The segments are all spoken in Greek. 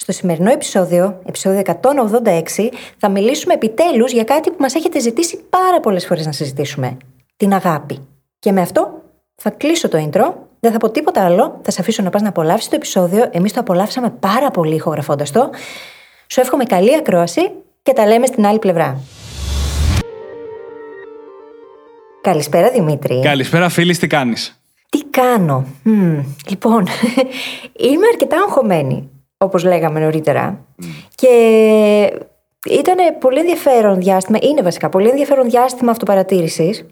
Στο σημερινό επεισόδιο, επεισόδιο 186, θα μιλήσουμε επιτέλους για κάτι που μας έχετε ζητήσει πάρα πολλές φορές να συζητήσουμε. Την αγάπη. Και με αυτό θα κλείσω το intro, δεν θα πω τίποτα άλλο, θα σε αφήσω να πας να απολαύσεις το επεισόδιο, εμείς το απολαύσαμε πάρα πολύ ηχογραφώντας το. Σου εύχομαι καλή ακρόαση και τα λέμε στην άλλη πλευρά. Καλησπέρα Δημήτρη. Καλησπέρα φίλη, τι κάνεις; Τι κάνω; Μμμ, λοιπόν, είμαι αρκετά αγχωμένη, όπως λέγαμε νωρίτερα. Και ήταν πολύ ενδιαφέρον διάστημα, είναι βασικά πολύ ενδιαφέρον διάστημα αυτοπαρατήρησης,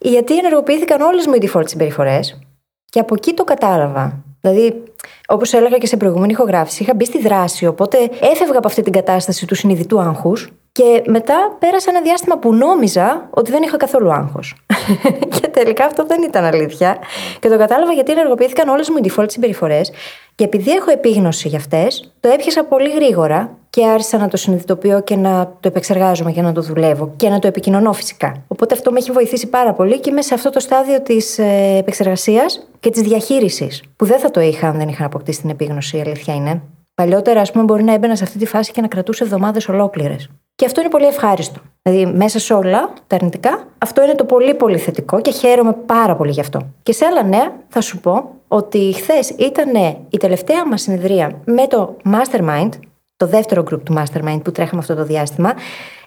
γιατί ενεργοποιήθηκαν όλες μου οι default συμπεριφορές και από εκεί το κατάλαβα. Δηλαδή, όπως έλεγα και σε προηγούμενη ηχογράφηση, είχα μπει στη δράση, οπότε έφευγα από αυτή την κατάσταση του συνειδητού άγχους και μετά πέρασα ένα διάστημα που νόμιζα ότι δεν είχα καθόλου άγχος. και τελικά αυτό δεν ήταν αλήθεια. Και το κατάλαβα γιατί ενεργοποιήθηκαν όλες μου οι default συμπεριφορές. Και επειδή έχω επίγνωση για αυτές, το έπιασα πολύ γρήγορα και άρχισα να το συνειδητοποιώ και να το επεξεργάζομαι και να το δουλεύω και να το επικοινωνώ φυσικά. Οπότε αυτό με έχει βοηθήσει πάρα πολύ και είμαι σε αυτό το στάδιο της επεξεργασίας και της διαχείρισης. Που δεν θα το είχα αν δεν είχα αποκτήσει την επίγνωση, η αλήθεια είναι. Παλιότερα, ας πούμε, μπορεί να έμπαινα σε αυτή τη φάση και να κρατούσε εβδομάδες ολόκληρες. Και αυτό είναι πολύ ευχάριστο. Δηλαδή, μέσα σε όλα τα αρνητικά, αυτό είναι το πολύ πολύ θετικό και χαίρομαι πάρα πολύ γι' αυτό. Και σε άλλα νέα, θα σου πω ότι χθες ήταν η τελευταία μας συνεδρία με το Mastermind, το δεύτερο group του Mastermind που τρέχαμε αυτό το διάστημα.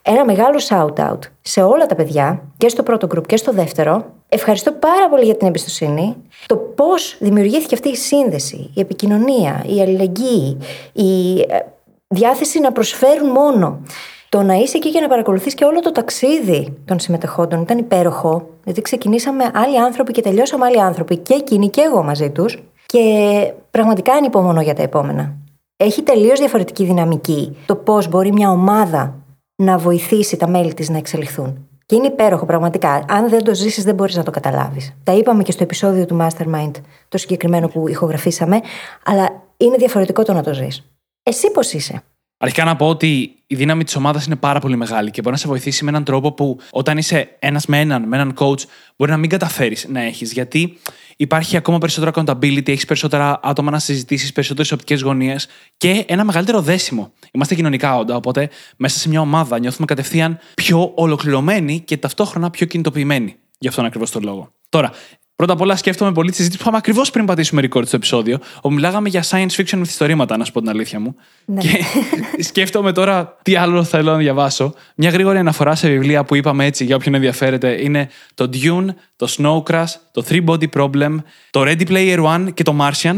Ένα μεγάλο shout-out σε όλα τα παιδιά, και στο πρώτο group και στο δεύτερο. Ευχαριστώ πάρα πολύ για την εμπιστοσύνη. Το πώς δημιουργήθηκε αυτή η σύνδεση, η επικοινωνία, η αλληλεγγύη, η ε, διάθεση να προσφέρουν μόνο. Το να είσαι εκεί και να παρακολουθείς και όλο το ταξίδι των συμμετεχόντων ήταν υπέροχο. Γιατί ξεκινήσαμε άλλοι άνθρωποι και τελειώσαμε άλλοι άνθρωποι, και εκείνοι και εγώ μαζί τους. Και πραγματικά ανυπομονώ για τα επόμενα. Έχει τελείως διαφορετική δυναμική το πώς μπορεί μια ομάδα να βοηθήσει τα μέλη της να εξελιχθούν. Και είναι υπέροχο πραγματικά. Αν δεν το ζήσεις, δεν μπορείς να το καταλάβεις. Τα είπαμε και στο επεισόδιο του Mastermind, το συγκεκριμένο που ηχογραφήσαμε, αλλά είναι διαφορετικό το να το ζεις. Εσύ πώς είσαι; Αρχικά να πω ότι η δύναμη της ομάδας είναι πάρα πολύ μεγάλη και μπορεί να σε βοηθήσει με έναν τρόπο που όταν είσαι ένας με έναν, με έναν coach, μπορεί να μην καταφέρεις να έχεις. Γιατί υπάρχει ακόμα περισσότερο accountability, έχεις περισσότερα άτομα να συζητήσεις, περισσότερες οπτικές γωνίες και ένα μεγαλύτερο δέσιμο. Είμαστε κοινωνικά όντα, οπότε μέσα σε μια ομάδα νιώθουμε κατευθείαν πιο ολοκληρωμένοι και ταυτόχρονα πιο κινητοποιημένοι. Γι' αυτόν ακριβώς τον λόγο. Τώρα, Πρώτα απ' όλα σκέφτομαι πολύ τη συζήτηση που είχαμε ακριβώς πριν πατήσουμε record στο επεισόδιο, όπου μιλάγαμε για science fiction με ιστορήματα, να σου πω την αλήθεια μου. Ναι. Και σκέφτομαι τώρα τι άλλο θέλω να διαβάσω. Μια γρήγορη αναφορά σε βιβλία που είπαμε έτσι, για όποιον ενδιαφέρεται, είναι το Dune, το Snow Crash, το Three Body Problem, το Ready Player One και το Martian.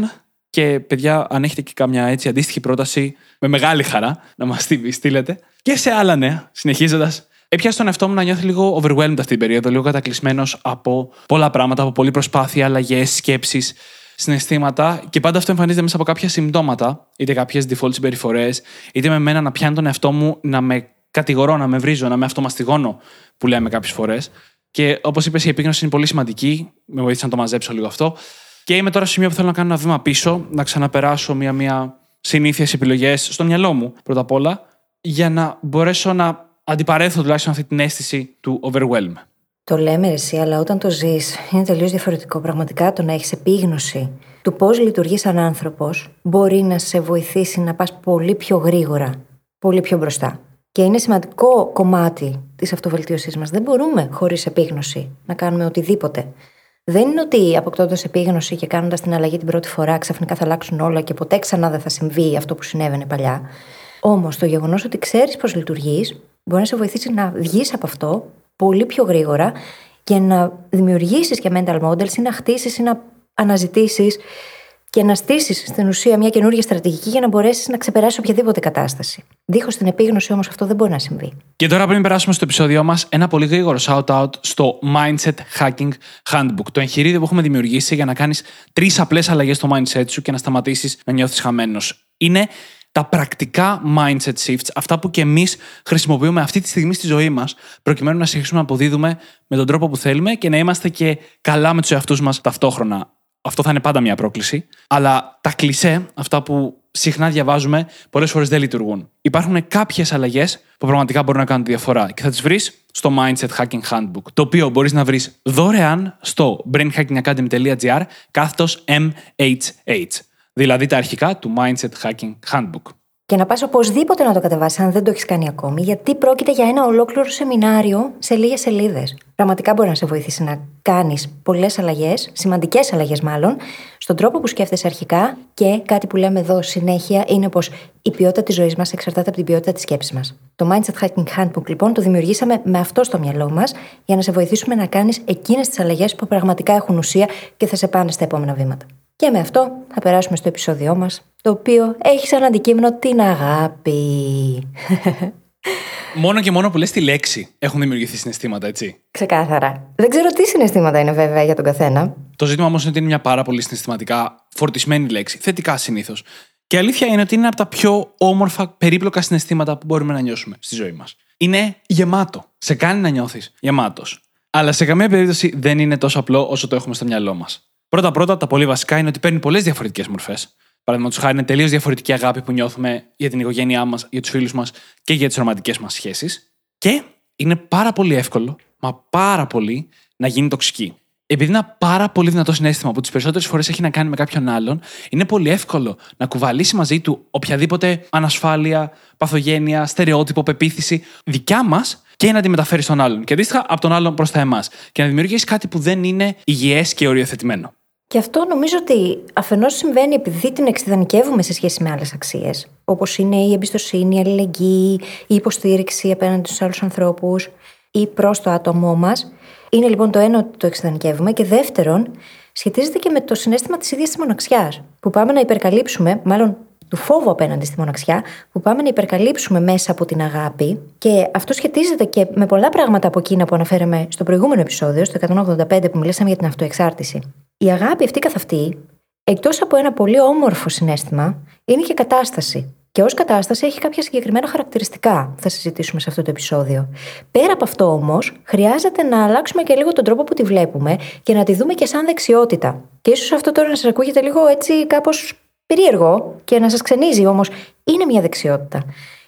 Και παιδιά, αν έχετε και καμιά έτσι αντίστοιχη πρόταση, με μεγάλη χαρά να μας τη στείλετε. Και σε άλλα νέα, συνεχίζοντας, έπιασε τον εαυτό μου να νιώθει λίγο overwhelmed αυτή την περίοδο, λίγο κατακλυσμένος από πολλά πράγματα, από πολλή προσπάθεια, αλλαγές, σκέψεις, συναισθήματα. Και πάντα αυτό εμφανίζεται μέσα από κάποια συμπτώματα, είτε κάποιες default συμπεριφορές, είτε με μένα να πιάνει τον εαυτό μου να με κατηγορώ, να με βρίζω, να με αυτομαστιγώνω, που λέμε κάποιες φορές. Και όπως είπες, η επίγνωση είναι πολύ σημαντική. Με βοήθησε να το μαζέψω λίγο αυτό. Και είμαι τώρα στο σημείο που θέλω να κάνω ένα βήμα πίσω, να ξαναπεράσω μία-μία συνήθειες επιλογές στο μυαλό μου πρώτα απ' όλα, για να μπορέσω να αντιπαρέθω τουλάχιστον αυτή την αίσθηση του overwhelm. Το λέμε εσύ, αλλά όταν το ζεις, είναι τελείως διαφορετικό. Πραγματικά το να έχεις επίγνωση του πώς λειτουργεί σαν άνθρωπος μπορεί να σε βοηθήσει να πας πολύ πιο γρήγορα, πολύ πιο μπροστά. Και είναι σημαντικό κομμάτι της αυτοβελτίωσής μας. Δεν μπορούμε χωρίς επίγνωση να κάνουμε οτιδήποτε. Δεν είναι ότι αποκτώντας επίγνωση και κάνοντας την αλλαγή την πρώτη φορά ξαφνικά θα αλλάξουν όλα και ποτέ ξανά δεν θα συμβεί αυτό που συνέβαινε παλιά. Όμως το γεγονός ότι ξέρεις πώς λειτουργείς μπορεί να σε βοηθήσει να βγεις από αυτό πολύ πιο γρήγορα και να δημιουργήσεις και mental models ή να χτίσεις ή να αναζητήσεις και να στήσεις στην ουσία μια καινούργια στρατηγική για να μπορέσεις να ξεπεράσει οποιαδήποτε κατάσταση. Δίχως την επίγνωση όμως αυτό δεν μπορεί να συμβεί. Και τώρα, πριν περάσουμε στο επεισόδιο μας, ένα πολύ γρήγορο shout-out στο Mindset Hacking Handbook. Το εγχειρίδιο που έχουμε δημιουργήσει για να κάνεις τρεις απλές αλλαγές στο mindset σου και να σταματήσεις να νιώθεις χαμένος. Είναι τα πρακτικά mindset shifts, αυτά που και εμείς χρησιμοποιούμε αυτή τη στιγμή στη ζωή μας, προκειμένου να συνεχίσουμε να αποδίδουμε με τον τρόπο που θέλουμε και να είμαστε και καλά με τους εαυτούς μας ταυτόχρονα. Αυτό θα είναι πάντα μια πρόκληση. Αλλά τα κλισέ, αυτά που συχνά διαβάζουμε, πολλές φορές δεν λειτουργούν. Υπάρχουν κάποιες αλλαγές που πραγματικά μπορούν να κάνουν τη διαφορά και θα τις βρεις στο Mindset Hacking Handbook, το οποίο μπορείς να βρεις δωρεάν στο brainhackingacademy.gr κάθετος MHH. Δηλαδή τα αρχικά του Mindset Hacking Handbook. Και να πας οπωσδήποτε να το κατεβάσεις, αν δεν το έχεις κάνει ακόμη, γιατί πρόκειται για ένα ολόκληρο σεμινάριο σε λίγες σελίδες. Πραγματικά μπορεί να σε βοηθήσει να κάνεις πολλές αλλαγές, σημαντικές αλλαγές μάλλον, στον τρόπο που σκέφτεσαι αρχικά και κάτι που λέμε εδώ συνέχεια είναι πως η ποιότητα της ζωής μας εξαρτάται από την ποιότητα της σκέψης μας. Το Mindset Hacking Handbook λοιπόν το δημιουργήσαμε με αυτό στο μυαλό μας για να σε βοηθήσουμε να κάνεις εκείνες τις αλλαγές που πραγματικά έχουν ουσία και θα σε πάνε στα επόμενα βήματα. Και με αυτό θα περάσουμε στο επεισόδιό μας, το οποίο έχει σαν αντικείμενο την αγάπη. Μόνο και μόνο που λες τη λέξη έχουν δημιουργηθεί συναισθήματα, έτσι. Ξεκάθαρα. Δεν ξέρω τι συναισθήματα είναι βέβαια για τον καθένα. Το ζήτημα όμως είναι ότι είναι μια πάρα πολύ συναισθηματικά φορτισμένη λέξη. Θετικά συνήθως. Και η αλήθεια είναι ότι είναι από τα πιο όμορφα, περίπλοκα συναισθήματα που μπορούμε να νιώσουμε στη ζωή μας. Είναι γεμάτο. Σε κάνει να νιώθεις γεμάτος. Αλλά σε καμία περίπτωση δεν είναι τόσο απλό όσο το έχουμε στο μυαλό μας. Πρώτα-πρώτα, τα πολύ βασικά είναι ότι παίρνει πολλές διαφορετικές μορφές. Παραδείγματος χάρη, είναι τελείως διαφορετική αγάπη που νιώθουμε για την οικογένειά μας, για τους φίλους μας και για τις ρομαντικές μας σχέσεις. Και είναι πάρα πολύ εύκολο, μα πάρα πολύ, να γίνει τοξική. Επειδή είναι ένα πάρα πολύ δυνατό συνέστημα που τις περισσότερες φορές έχει να κάνει με κάποιον άλλον, είναι πολύ εύκολο να κουβαλήσει μαζί του οποιαδήποτε ανασφάλεια, παθογένεια, στερεότυπο, πεποίθηση δικιά μας και να τη μεταφέρει στον άλλον. Και αντίστοιχα από τον άλλον προς τα εμάς. Και να δημιουργήσει κάτι που δεν είναι υγιές και οριοθετημένο. Και αυτό νομίζω ότι αφενός συμβαίνει επειδή την εξειδανικεύουμε σε σχέση με άλλες αξίες. Όπως είναι η εμπιστοσύνη, η αλληλεγγύη, η υποστήριξη απέναντι στους άλλους ανθρώπους ή προς το άτομό μας. Είναι λοιπόν το ένα ότι το εξειδανικεύουμε. Και δεύτερον, σχετίζεται και με το συνέστημα της ίδιας της μοναξιάς. Που πάμε να υπερκαλύψουμε, μάλλον του φόβου απέναντι στη μοναξιά, που πάμε να υπερκαλύψουμε μέσα από την αγάπη. Και αυτό σχετίζεται και με πολλά πράγματα από εκείνα που αναφέραμε στο προηγούμενο επεισόδιο, στο 185 που μιλήσαμε για την αυτοεξάρτηση. Η αγάπη αυτή καθ' αυτή, εκτός από ένα πολύ όμορφο συνέστημα, είναι και κατάσταση. Και ως κατάσταση έχει κάποια συγκεκριμένα χαρακτηριστικά, θα συζητήσουμε σε αυτό το επεισόδιο. Πέρα από αυτό όμως, χρειάζεται να αλλάξουμε και λίγο τον τρόπο που τη βλέπουμε και να τη δούμε και σαν δεξιότητα. Και ίσως αυτό τώρα να σας ακούγεται λίγο έτσι κάπως περίεργο και να σας ξενίζει, όμως είναι μια δεξιότητα.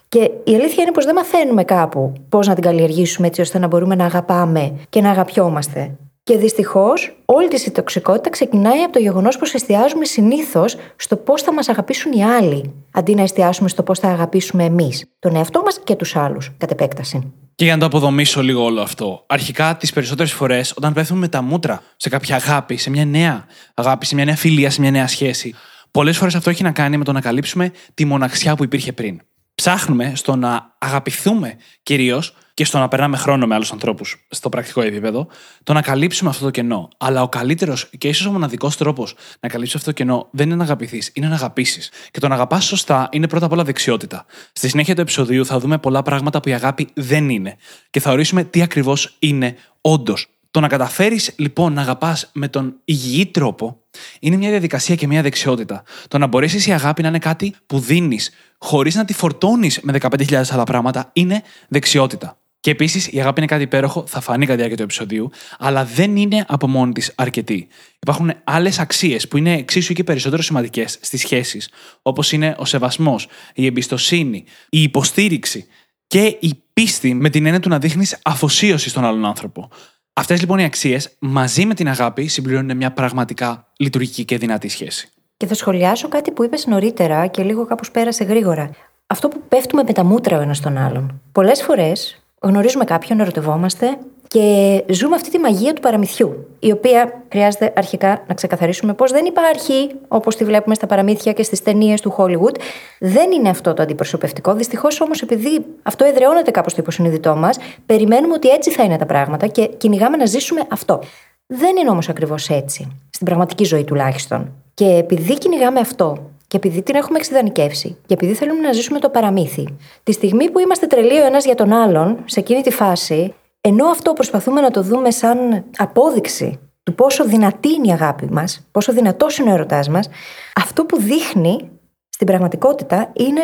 Και η αλήθεια είναι πως δεν μαθαίνουμε κάπου πώς να την καλλιεργήσουμε έτσι ώστε να μπορούμε να αγαπάμε και να αγαπιόμαστε. Και δυστυχώς, όλη τη η τοξικότητα ξεκινάει από το γεγονός πως εστιάζουμε συνήθως στο πώς θα μας αγαπήσουν οι άλλοι, αντί να εστιάσουμε στο πώς θα αγαπήσουμε εμείς, τον εαυτό μας και τους άλλους, κατ' επέκταση. Και για να το αποδομήσω λίγο όλο αυτό. Αρχικά, τις περισσότερες φορές, όταν πέφτουμε με τα μούτρα σε κάποια αγάπη, σε μια νέα αγάπη, σε μια νέα φιλία, σε μια νέα σχέση, πολλές φορές αυτό έχει να κάνει με το να καλύψουμε τη μοναξιά που υπήρχε πριν. Ψάχνουμε στο να αγαπηθούμε κυρίως και στο να περνάμε χρόνο με άλλους ανθρώπους στο πρακτικό επίπεδο, το να καλύψουμε αυτό το κενό. Αλλά ο καλύτερος και ίσως ο μοναδικός τρόπος να καλύψεις αυτό το κενό δεν είναι να αγαπηθείς, είναι να αγαπήσεις. Και το να αγαπάς σωστά είναι πρώτα απ' όλα δεξιότητα. Στη συνέχεια του επεισοδίου θα δούμε πολλά πράγματα που η αγάπη δεν είναι και θα ορίσουμε τι ακριβώς είναι όντως το να καταφέρεις λοιπόν να αγαπάς με τον υγιή τρόπο είναι μια διαδικασία και μια δεξιότητα. Το να μπορέσεις η αγάπη να είναι κάτι που δίνεις χωρίς να τη φορτώνεις με 15.000 άλλα πράγματα είναι δεξιότητα. Και επίσης η αγάπη είναι κάτι υπέροχο, θα φανεί κατά τη διάρκεια του επεισοδίου, αλλά δεν είναι από μόνη της αρκετή. Υπάρχουν άλλες αξίες που είναι εξίσου και περισσότερο σημαντικές στις σχέσεις, όπως είναι ο σεβασμός, η εμπιστοσύνη, η υποστήριξη και η πίστη με την έννοια του να δείχνεις αφοσίωση στον άλλον άνθρωπο. Αυτές λοιπόν οι αξίες μαζί με την αγάπη συμπληρώνουν μια πραγματικά λειτουργική και δυνατή σχέση. Και θα σχολιάσω κάτι που είπες νωρίτερα και λίγο κάπως πέρασε γρήγορα. Αυτό που πέφτουμε με τα μούτρα ο ένας τον άλλον. Πολλές φορές γνωρίζουμε κάποιον, ερωτευόμαστε και ζούμε αυτή τη μαγεία του παραμυθιού, η οποία χρειάζεται αρχικά να ξεκαθαρίσουμε πως δεν υπάρχει όπως τη βλέπουμε στα παραμύθια και στις ταινίες του Hollywood. Δεν είναι αυτό το αντιπροσωπευτικό. Δυστυχώς όμως, επειδή αυτό εδραιώνεται κάπως στο υποσυνείδητό μας, περιμένουμε ότι έτσι θα είναι τα πράγματα και κυνηγάμε να ζήσουμε αυτό. Δεν είναι όμως ακριβώς έτσι, στην πραγματική ζωή τουλάχιστον. Και επειδή κυνηγάμε αυτό και επειδή την έχουμε εξειδανικεύσει και επειδή θέλουμε να ζήσουμε το παραμύθι, τη στιγμή που είμαστε τρελοί ο ένας για τον άλλον, σε εκείνη τη φάση, ενώ αυτό προσπαθούμε να το δούμε σαν απόδειξη του πόσο δυνατή είναι η αγάπη μας, πόσο δυνατός είναι ο ερωτάς μας, αυτό που δείχνει Στην πραγματικότητα είναι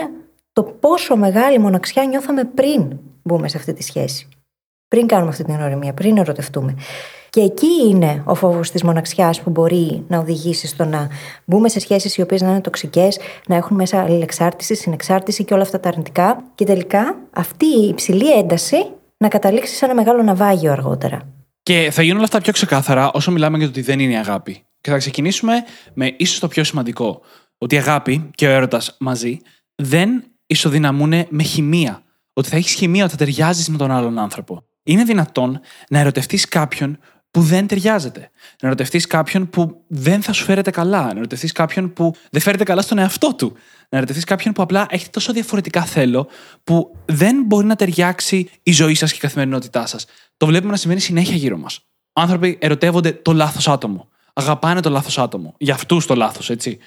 το πόσο μεγάλη μοναξιά νιώθαμε πριν μπούμε σε αυτή τη σχέση. Πριν κάνουμε αυτή την γνωριμία, πριν ερωτευτούμε. Και εκεί είναι ο φόβος της μοναξιάς που μπορεί να οδηγήσει στο να μπούμε σε σχέσεις οι οποίες να είναι τοξικές, να έχουν μέσα αλληλεξάρτηση, συνεξάρτηση και όλα αυτά τα αρνητικά. Και τελικά αυτή η υψηλή ένταση να καταλήξεις σε ένα μεγάλο ναυάγιο αργότερα. Και θα γίνουν όλα αυτά πιο ξεκάθαρα όσο μιλάμε για το ότι δεν είναι η αγάπη. Και θα ξεκινήσουμε με ίσως το πιο σημαντικό. Ότι η αγάπη και ο έρωτας μαζί δεν ισοδυναμούν με χημεία. Ότι θα έχεις χημεία, ότι θα ταιριάζεις με τον άλλον άνθρωπο. Είναι δυνατόν να ερωτευτείς κάποιον που δεν ταιριάζεται. Να ερωτευτείς κάποιον που δεν θα σου φέρεται καλά. Να ερωτευτείς κάποιον που δεν φέρεται καλά στον εαυτό του. Να ερωτευτείς κάποιον που απλά έχει τόσο διαφορετικά θέλω που δεν μπορεί να ταιριάξει η ζωή σας και η καθημερινότητά σας. Το βλέπουμε να συμβαίνει συνέχεια γύρω μας. Άνθρωποι ερωτεύονται το λάθος άτομο. Αγαπάνε το λάθος άτομο. Για αυτούς το λάθος, έτσι.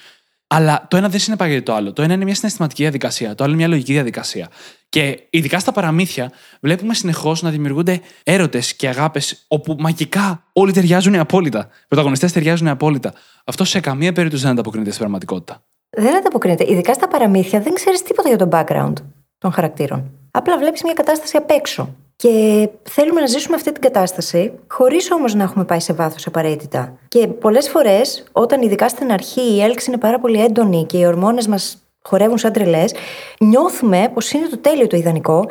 Αλλά το ένα δεν συνεπάγεται το άλλο. Το ένα είναι μια συναισθηματική διαδικασία, το άλλο είναι μια λογική διαδικασία. Και ειδικά στα παραμύθια, βλέπουμε συνεχώς να δημιουργούνται έρωτες και αγάπες όπου μαγικά όλοι ταιριάζουν απόλυτα. Οι πρωταγωνιστές ταιριάζουν απόλυτα. Αυτό σε καμία περίπτωση δεν ανταποκρίνεται στην πραγματικότητα. Δεν ανταποκρίνεται. Ειδικά στα παραμύθια δεν ξέρεις τίποτα για τον background των χαρακτήρων. Απλά βλέπεις μια κατάσταση απ' έξω. Και θέλουμε να ζήσουμε αυτή την κατάσταση, χωρίς όμως να έχουμε πάει σε βάθος απαραίτητα. Και πολλές φορές, όταν ειδικά στην αρχή η έλξη είναι πάρα πολύ έντονη και οι ορμόνες μας χορεύουν σαν τρελές, νιώθουμε πως είναι το τέλειο το ιδανικό.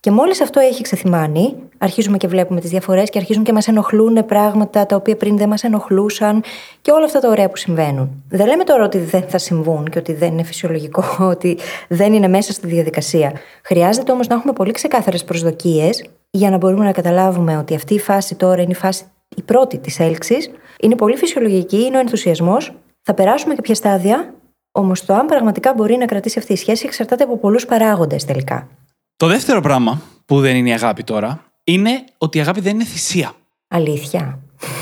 Και μόλις αυτό έχει ξεθυμάνει, αρχίζουμε και βλέπουμε τις διαφορές και αρχίζουν και μας ενοχλούν πράγματα τα οποία πριν δεν μας ενοχλούσαν και όλα αυτά τα ωραία που συμβαίνουν. Δεν λέμε τώρα ότι δεν θα συμβούν και ότι δεν είναι φυσιολογικό, ότι δεν είναι μέσα στη διαδικασία. Χρειάζεται όμως να έχουμε πολύ ξεκάθαρες προσδοκίες για να μπορούμε να καταλάβουμε ότι αυτή η φάση τώρα είναι η φάση η πρώτη της έλξης. Είναι πολύ φυσιολογική, είναι ο ενθουσιασμός. Θα περάσουμε κάποια στάδια, Όμως το αν πραγματικά μπορεί να κρατήσει αυτή η σχέση εξαρτάται από πολλούς παράγοντες τελικά. Το δεύτερο πράγμα που δεν είναι η αγάπη τώρα είναι ότι η αγάπη δεν είναι θυσία. Αλήθεια.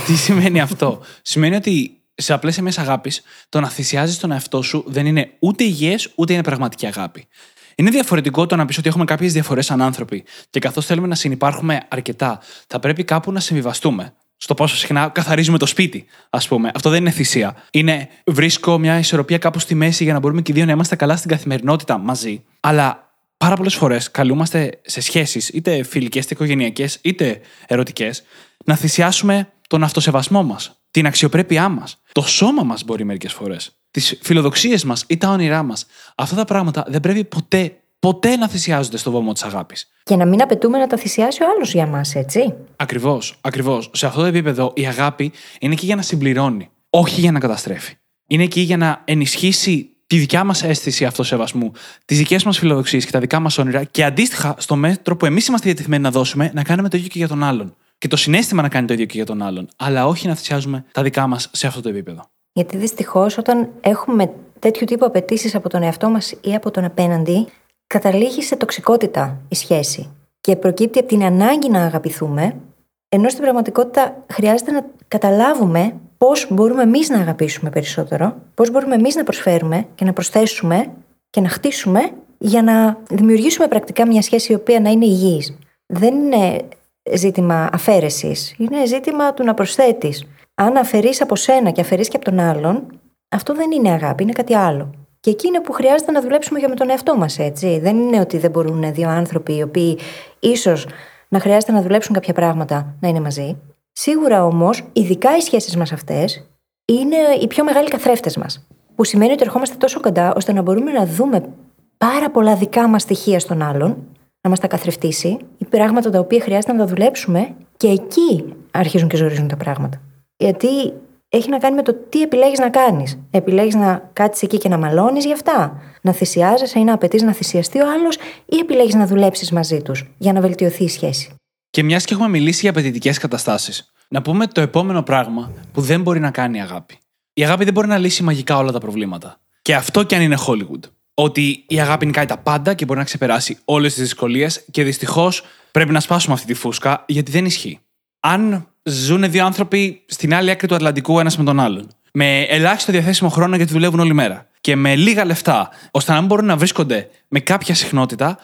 Τι σημαίνει αυτό; σημαίνει ότι σε απλές εμέ αγάπης το να θυσιάζεις τον εαυτό σου δεν είναι ούτε υγιές ούτε είναι πραγματική αγάπη. Είναι διαφορετικό το να πεις ότι έχουμε κάποιες διαφορές σαν άνθρωποι και καθώς θέλουμε να συνεπάρχουμε αρκετά, θα πρέπει κάπου να συμβιβαστούμε στο πόσο συχνά καθαρίζουμε το σπίτι, ας πούμε. Αυτό δεν είναι θυσία. Είναι βρίσκω μια ισορροπία κάπου στη μέση για να μπορούμε και οι δύο να είμαστε καλά στην καθημερινότητα μαζί. Αλλά πάρα πολλές φορές καλούμαστε σε σχέσεις, είτε φιλικές, είτε οικογενειακές, είτε ερωτικές, να θυσιάσουμε τον αυτοσεβασμό μας, την αξιοπρέπειά μας, το σώμα μας μπορεί μερικές φορές, τις φιλοδοξίες μας ή τα όνειρά μας. Αυτά τα πράγματα δεν πρέπει ποτέ ποτέ να θυσιάζονται στο βωμό της αγάπης. Και να μην απαιτούμε να τα θυσιάσει ο άλλος για μας, έτσι. Ακριβώς, ακριβώς. Σε αυτό το επίπεδο η αγάπη είναι εκεί για να συμπληρώνει, όχι για να καταστρέφει. Είναι εκεί για να ενισχύσει τη δικιά μας αίσθηση αυτοσεβασμού, τις δικές μας φιλοδοξίες και τα δικά μας όνειρα και αντίστοιχα στο μέτρο που εμείς είμαστε διατεθειμένοι να δώσουμε, να κάνουμε το ίδιο και για τον άλλον. Και το συνέστημα να κάνει το ίδιο και για τον άλλον. Αλλά όχι να θυσιάζουμε τα δικά μας σε αυτό το επίπεδο. Γιατί δυστυχώς όταν έχουμε τέτοιου τύπου απαιτήσεις από τον εαυτό μας ή από τον απέναντι, καταλήγει σε τοξικότητα η σχέση και προκύπτει από την ανάγκη να αγαπηθούμε, ενώ στην πραγματικότητα χρειάζεται να καταλάβουμε πώς μπορούμε εμείς να αγαπήσουμε περισσότερο, πώς μπορούμε εμείς να προσφέρουμε και να προσθέσουμε και να χτίσουμε για να δημιουργήσουμε πρακτικά μια σχέση η οποία να είναι υγιής. Δεν είναι ζήτημα αφαίρεσης, είναι ζήτημα του να προσθέτεις. Αν αφαιρείς από σένα και αφαιρείς και από τον άλλον, αυτό δεν είναι αγάπη, είναι κάτι άλλο. Και εκεί είναι που χρειάζεται να δουλέψουμε για με τον εαυτό μας, έτσι. Δεν είναι ότι δεν μπορούν δύο άνθρωποι οι οποίοι ίσως να χρειάζεται να δουλέψουν κάποια πράγματα να είναι μαζί. Σίγουρα όμως, ειδικά οι σχέσεις μας αυτές είναι οι πιο μεγάλοι καθρέφτες μας. Που σημαίνει ότι ερχόμαστε τόσο κοντά ώστε να μπορούμε να δούμε πάρα πολλά δικά μας στοιχεία στον άλλον, να μας τα καθρεφτήσει, ή πράγματα τα οποία χρειάζεται να τα δουλέψουμε, και εκεί αρχίζουν και ζορίζουν τα πράγματα. Γιατί έχει να κάνει με το τι επιλέγεις να κάνεις. Επιλέγεις να κάτσεις εκεί και να μαλώνεις γι' αυτά. Να θυσιάζεσαι ή να απαιτείς να θυσιαστεί ο άλλος, ή επιλέγεις να δουλέψεις μαζί τους για να βελτιωθεί η σχέση. Και μιας και έχουμε μιλήσει για απαιτητικές καταστάσεις, να πούμε το επόμενο πράγμα που δεν μπορεί να κάνει η αγάπη. Η αγάπη δεν μπορεί να λύσει μαγικά όλα τα προβλήματα. Και αυτό κι αν είναι Hollywood. Ότι η αγάπη νικάει τα πάντα και μπορεί να ξεπεράσει όλες τις δυσκολίες και δυστυχώς πρέπει να σπάσουμε αυτή τη φούσκα γιατί δεν ισχύει. Αν ζουν δύο άνθρωποι στην άλλη άκρη του Ατλαντικού ένας με τον άλλον. Με ελάχιστο διαθέσιμο χρόνο γιατί δουλεύουν όλη μέρα. Και με λίγα λεφτά, ώστε να μην μπορούν να βρίσκονται με κάποια συχνότητα,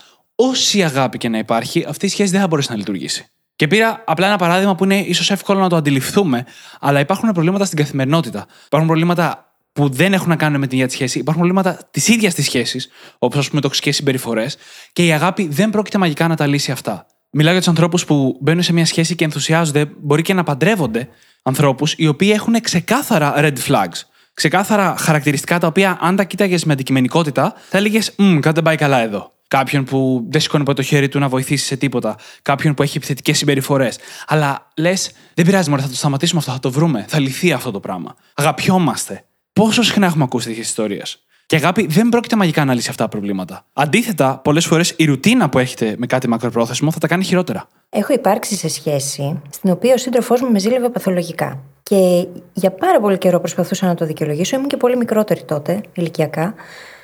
όση αγάπη και να υπάρχει, αυτή η σχέση δεν θα μπορέσει να λειτουργήσει. Και πήρα απλά ένα παράδειγμα που είναι ίσως εύκολο να το αντιληφθούμε, αλλά υπάρχουν προβλήματα στην καθημερινότητα. Υπάρχουν προβλήματα που δεν έχουν να κάνουν με την ίδια τη σχέση. Υπάρχουν προβλήματα της ίδιας της σχέσης, όπως ας πούμε τοξικές συμπεριφορές, και η αγάπη δεν πρόκειται μαγικά να τα λύσει αυτά. Μιλάω για τους ανθρώπους που μπαίνουν σε μια σχέση και ενθουσιάζονται, μπορεί και να παντρεύονται ανθρώπους οι οποίοι έχουν ξεκάθαρα red flags. Ξεκάθαρα χαρακτηριστικά τα οποία, αν τα κοίταγες με αντικειμενικότητα, θα έλεγες Μmm, κάτι δεν πάει καλά εδώ. Κάποιον που δεν σηκώνει ποτέ το χέρι του να βοηθήσει σε τίποτα. Κάποιον που έχει επιθετικές συμπεριφορές. Αλλά λες, δεν πειράζει, μωρέ, θα το σταματήσουμε αυτό, θα το βρούμε. Θα λυθεί αυτό το πράγμα. Αγαπιόμαστε. Πόσο συχνά έχουμε ακούσει τέτοιες ιστορίες. Και αγάπη δεν πρόκειται μαγικά να λύσει αυτά τα προβλήματα. Αντίθετα, πολλές φορές η ρουτίνα που έχετε με κάτι μακροπρόθεσμο θα τα κάνει χειρότερα. Έχω υπάρξει σε σχέση στην οποία ο σύντροφός μου με ζήλευε παθολογικά. Και για πάρα πολύ καιρό προσπαθούσα να το δικαιολογήσω. Ήμουν και πολύ μικρότερη τότε, ηλικιακά.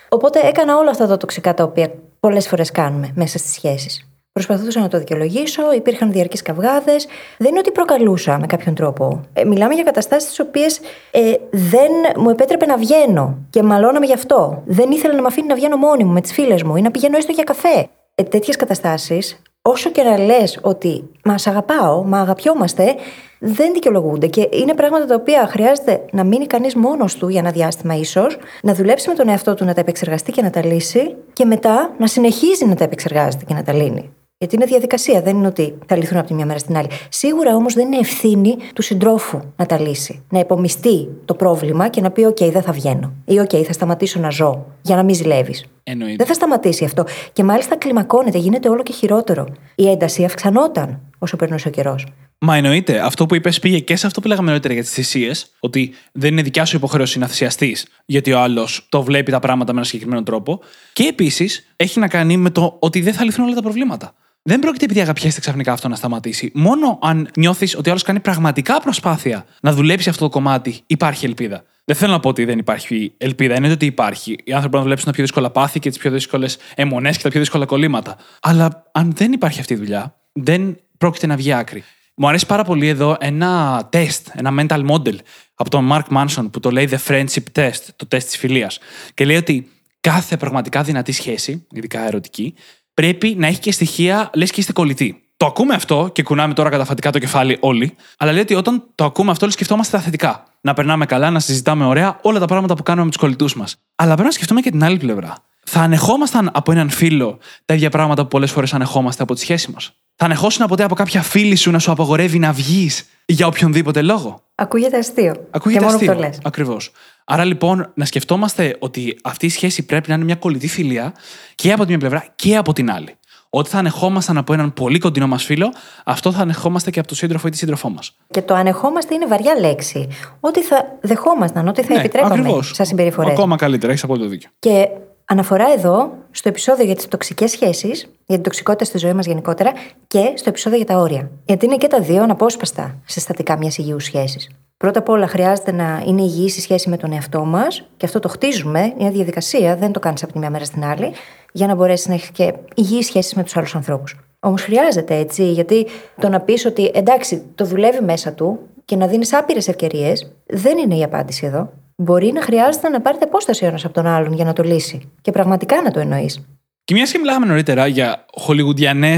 Οπότε έκανα όλα αυτά τα τοξικά τα οποία πολλές φορές κάνουμε μέσα στις σχέσεις. Προσπαθούσα να το δικαιολογήσω, υπήρχαν διαρκείς καυγάδες. Δεν είναι ότι προκαλούσα με κάποιον τρόπο. Ε, μιλάμε για καταστάσεις τι οποίες ε, δεν μου επέτρεπε να βγαίνω και μαλώναμε γι' αυτό. Δεν ήθελα να με αφήνει να βγαίνω μόνη μου με τις φίλες μου ή να πηγαίνω έστω για καφέ. Ε, Τέτοιες καταστάσεις, όσο και να λες ότι μας αγαπάω, μα αγαπιόμαστε, δεν δικαιολογούνται. Και είναι πράγματα τα οποία χρειάζεται να μείνει κανείς μόνος του για ένα διάστημα, ίσως, να δουλέψει με τον εαυτό του να τα επεξεργαστεί και να τα λύσει, και μετά να συνεχίζει να τα επεξεργάζεται και να τα λύνει. Γιατί είναι διαδικασία, δεν είναι ότι θα λυθούν από τη μια μέρα στην άλλη. Σίγουρα όμως δεν είναι ευθύνη του συντρόφου να τα λύσει. Να υπομειστεί το πρόβλημα και να πει: OK, δεν θα βγαίνω. Ή OK, θα σταματήσω να ζω για να μην ζηλεύεις. Εννοείται. Δεν θα σταματήσει αυτό. Και μάλιστα κλιμακώνεται, γίνεται όλο και χειρότερο. Η ένταση αυξανόταν όσο περνούσε ο καιρός. Μα εννοείται. Αυτό που είπες πήγε και σε αυτό που λέγαμε νωρίτερα για τις θυσίες, ότι δεν είναι δικιά σου υποχρέωση να θυσιαστείς, γιατί ο άλλος το βλέπει τα πράγματα με ένα συγκεκριμένο τρόπο. Και επίσης έχει να κάνει με το ότι δεν θα λυθούν όλα τα προβλήματα. Δεν πρόκειται επειδή αγαπιέστε ξαφνικά αυτό να σταματήσει. Μόνο αν νιώθεις ότι ο άλλος κάνει πραγματικά προσπάθεια να δουλέψει αυτό το κομμάτι, υπάρχει ελπίδα. Δεν θέλω να πω ότι δεν υπάρχει ελπίδα. Είναι ότι υπάρχει. Οι άνθρωποι να δουλέψουν τα πιο δύσκολα πάθη και τις πιο δύσκολες αιμονές και τα πιο δύσκολα κολλήματα. Αλλά αν δεν υπάρχει αυτή η δουλειά, δεν πρόκειται να βγει άκρη. Μου αρέσει πάρα πολύ εδώ ένα τεστ, ένα mental model από τον Mark Manson που το λέει The Friendship Test, το τεστ της φιλίας. Και λέει ότι κάθε πραγματικά δυνατή σχέση, ειδικά ερωτική, πρέπει να έχει και στοιχεία λες και είστε κολλητοί. Το ακούμε αυτό και κουνάμε τώρα καταφατικά το κεφάλι όλοι, αλλά λέει ότι όταν το ακούμε αυτό, όλοι σκεφτόμαστε τα θετικά. Να περνάμε καλά, να συζητάμε ωραία όλα τα πράγματα που κάνουμε με τους κολλητούς μας. Αλλά πρέπει να σκεφτούμε και την άλλη πλευρά. Θα ανεχόμασταν από έναν φίλο τα ίδια πράγματα που πολλές φορές ανεχόμαστε από τη σχέση μας; Θα ανεχόσουν ποτέ από κάποια φίλη σου να σου απαγορεύει να βγεις για οποιονδήποτε λόγο; Ακούγεται αστείο. Ακούγεται και μόνο αστείο. που το λες. Ακριβώς. Άρα λοιπόν να σκεφτόμαστε ότι αυτή η σχέση πρέπει να είναι μια κολλητή φιλία και από τη μια πλευρά και από την άλλη. Ό,τι θα ανεχόμασταν από έναν πολύ κοντινό μας φίλο, αυτό θα ανεχόμαστε και από τον σύντροφο ή τη σύντροφό μας. Και το ανεχόμαστε είναι βαριά λέξη. Ό,τι θα δεχόμασταν, ό,τι θα επιτρέπαμε Ναι, ακριβώς. σαν συμπεριφορές. Ακόμα καλύτερα, έχεις απόλυτο δίκιο. Και αναφορά εδώ στο επεισόδιο για τις τοξικές σχέσεις, για την τοξικότητα στη ζωή μας γενικότερα και στο επεισόδιο για τα όρια. Γιατί είναι και τα δύο αναπόσπαστα συστατικά μιας υγιούς σχέσης. Πρώτα απ' όλα χρειάζεται να είναι υγιής η σχέση με τον εαυτό μας και αυτό το χτίζουμε, είναι διαδικασία, δεν το κάνεις από τη μια μέρα στην άλλη, για να μπορέσεις να έχεις και υγιείς σχέσεις με τους άλλους ανθρώπους. Όμως χρειάζεται έτσι, γιατί το να πεις ότι εντάξει, το δουλεύει μέσα του και να δίνεις άπειρες ευκαιρίες, δεν είναι η απάντηση εδώ. Μπορεί να χρειάζεται να πάρετε απόσταση ο ένας από τον άλλον για να το λύσει. Και πραγματικά να το εννοείς. Και μια και μιλάγαμε νωρίτερα για χολιγουντιανέ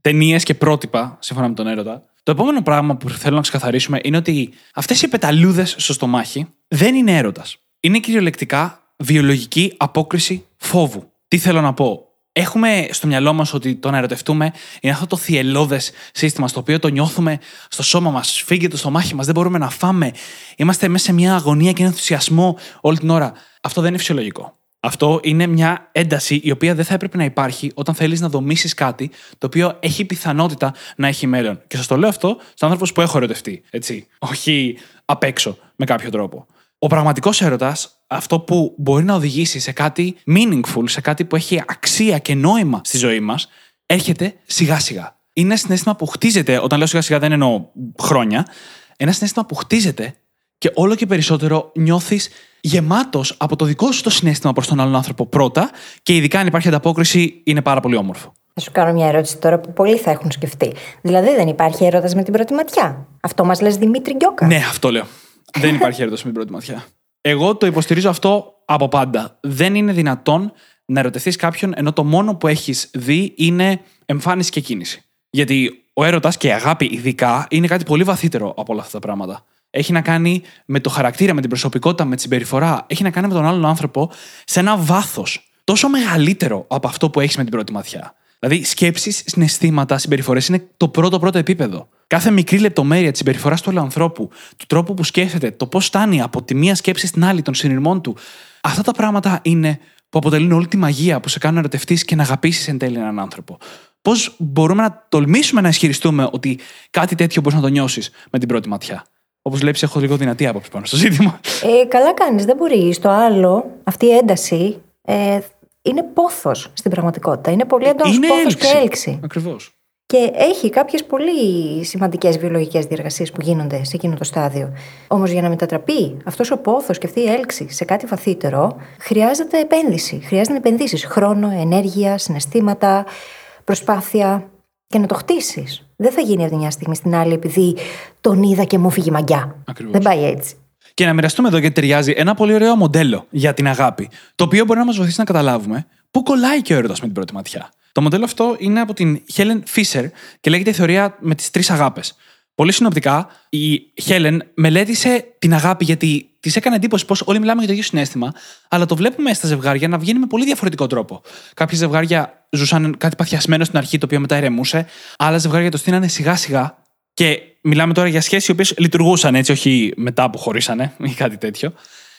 ταινίες και πρότυπα, σύμφωνα με τον έρωτα, το επόμενο πράγμα που θέλω να ξεκαθαρίσουμε είναι ότι αυτές οι πεταλούδες στο στομάχι δεν είναι έρωτας. Είναι κυριολεκτικά βιολογική απόκριση φόβου. Τι θέλω να πω; Έχουμε στο μυαλό μας ότι το να ερωτευτούμε είναι αυτό το θυελώδες σύστημα στο οποίο το νιώθουμε στο σώμα μας, φύγει το στομάχι μας, δεν μπορούμε να φάμε. Είμαστε μέσα σε μια αγωνία και ένα ενθουσιασμό όλη την ώρα. Αυτό δεν είναι φυσιολογικό. Αυτό είναι μια ένταση η οποία δεν θα έπρεπε να υπάρχει όταν θέλεις να δομήσεις κάτι το οποίο έχει πιθανότητα να έχει μέλλον. Και σας το λέω αυτό στον άνθρωπο που έχω ερωτευτεί. Έτσι. Όχι απ' έξω με κάποιο τρόπο. Ο πραγματικός έρωτας, αυτό που μπορεί να οδηγήσει σε κάτι meaningful, σε κάτι που έχει αξία και νόημα στη ζωή μας, έρχεται σιγά σιγά. Είναι ένα συνέστημα που χτίζεται, όταν λέω σιγά σιγά δεν εννοώ χρόνια, ένα συνέστημα που χτίζεται και όλο και περισσότερο νιώθεις γεμάτος από το δικό σου το συνέστημα προς τον άλλον άνθρωπο πρώτα και ειδικά αν υπάρχει ανταπόκριση, είναι πάρα πολύ όμορφο. Θα σου κάνω μια ερώτηση τώρα που πολλοί θα έχουν σκεφτεί. Δηλαδή δεν υπάρχει έρωτας με την πρώτη ματιά. Αυτό μας λες Δημήτρη Γκιόκα; Ναι, αυτό λέω. Δεν υπάρχει έρωτα με την πρώτη ματιά. Εγώ το υποστηρίζω αυτό από πάντα. Δεν είναι δυνατόν να ερωτευτεί κάποιον ενώ το μόνο που έχεις δει είναι εμφάνιση και κίνηση. Γιατί ο έρωτας και η αγάπη, ειδικά, είναι κάτι πολύ βαθύτερο από όλα αυτά τα πράγματα. έχει να κάνει με το χαρακτήρα, με την προσωπικότητα, με τη συμπεριφορά, έχει να κάνει με τον άλλον άνθρωπο σε ένα βάθος τόσο μεγαλύτερο από αυτό που έχεις με την πρώτη ματιά. Δηλαδή, σκέψεις, συναισθήματα, συμπεριφορές είναι το πρώτο πρώτο επίπεδο. Κάθε μικρή λεπτομέρεια της συμπεριφοράς του άλλου ανθρώπου, του τρόπου που σκέφτεται, το πώς φτάνει από τη μία σκέψη στην άλλη, των συνειρμών του. Αυτά τα πράγματα είναι που αποτελούν όλη τη μαγεία που σε κάνουν να ερωτευτείς και να αγαπήσεις εν τέλει έναν άνθρωπο. Πώς μπορούμε να τολμήσουμε να ισχυριστούμε ότι κάτι τέτοιο μπορείς να το νιώσεις με την πρώτη ματιά; Όπως βλέπεις, έχω λίγο δυνατή άποψη πάνω στο ζήτημα. Ε, καλά κάνεις, δεν μπορεί. Το άλλο, αυτή η ένταση, ε, είναι πόθος στην πραγματικότητα. Είναι πολύ έντονο πόθος και έλξη. Ακριβώς. Και έχει κάποιες πολύ σημαντικές βιολογικές διεργασίες που γίνονται σε εκείνο το στάδιο. Όμως για να μετατραπεί αυτός ο πόθος και αυτή η έλξη σε κάτι βαθύτερο, χρειάζεται επένδυση. Χρειάζεται επενδύσεις. Χρόνο, ενέργεια, συναισθήματα, προσπάθεια και να το χτίσεις. Δεν θα γίνει από τη μια στιγμή στην άλλη επειδή τον είδα και μου φύγει μαγιά. Ακριβώς. Δεν πάει έτσι. Και να μοιραστούμε εδώ γιατί ταιριάζει ένα πολύ ωραίο μοντέλο για την αγάπη, το οποίο μπορεί να μας βοηθήσει να καταλάβουμε πού κολλάει και ο έρωτα με την πρώτη ματιά. Το μοντέλο αυτό είναι από την Helen Fisher και λέγεται η θεωρία με τις τρεις αγάπες. Πολύ συνοπτικά, η Helen μελέτησε την αγάπη γιατί της έκανε εντύπωση πως όλοι μιλάμε για το ίδιο συνέστημα, αλλά το βλέπουμε στα ζευγάρια να βγαίνει με πολύ διαφορετικό τρόπο. Κάποια ζευγάρια ζούσαν κάτι παθιασμένο στην αρχή, το οποίο μετά ηρεμούσε. Άλλα ζευγάρια το στείνανε σιγά σιγά. Και μιλάμε τώρα για σχέσεις οι οποίες λειτουργούσαν έτσι, όχι μετά που χωρίσανε ή κάτι τέτοιο.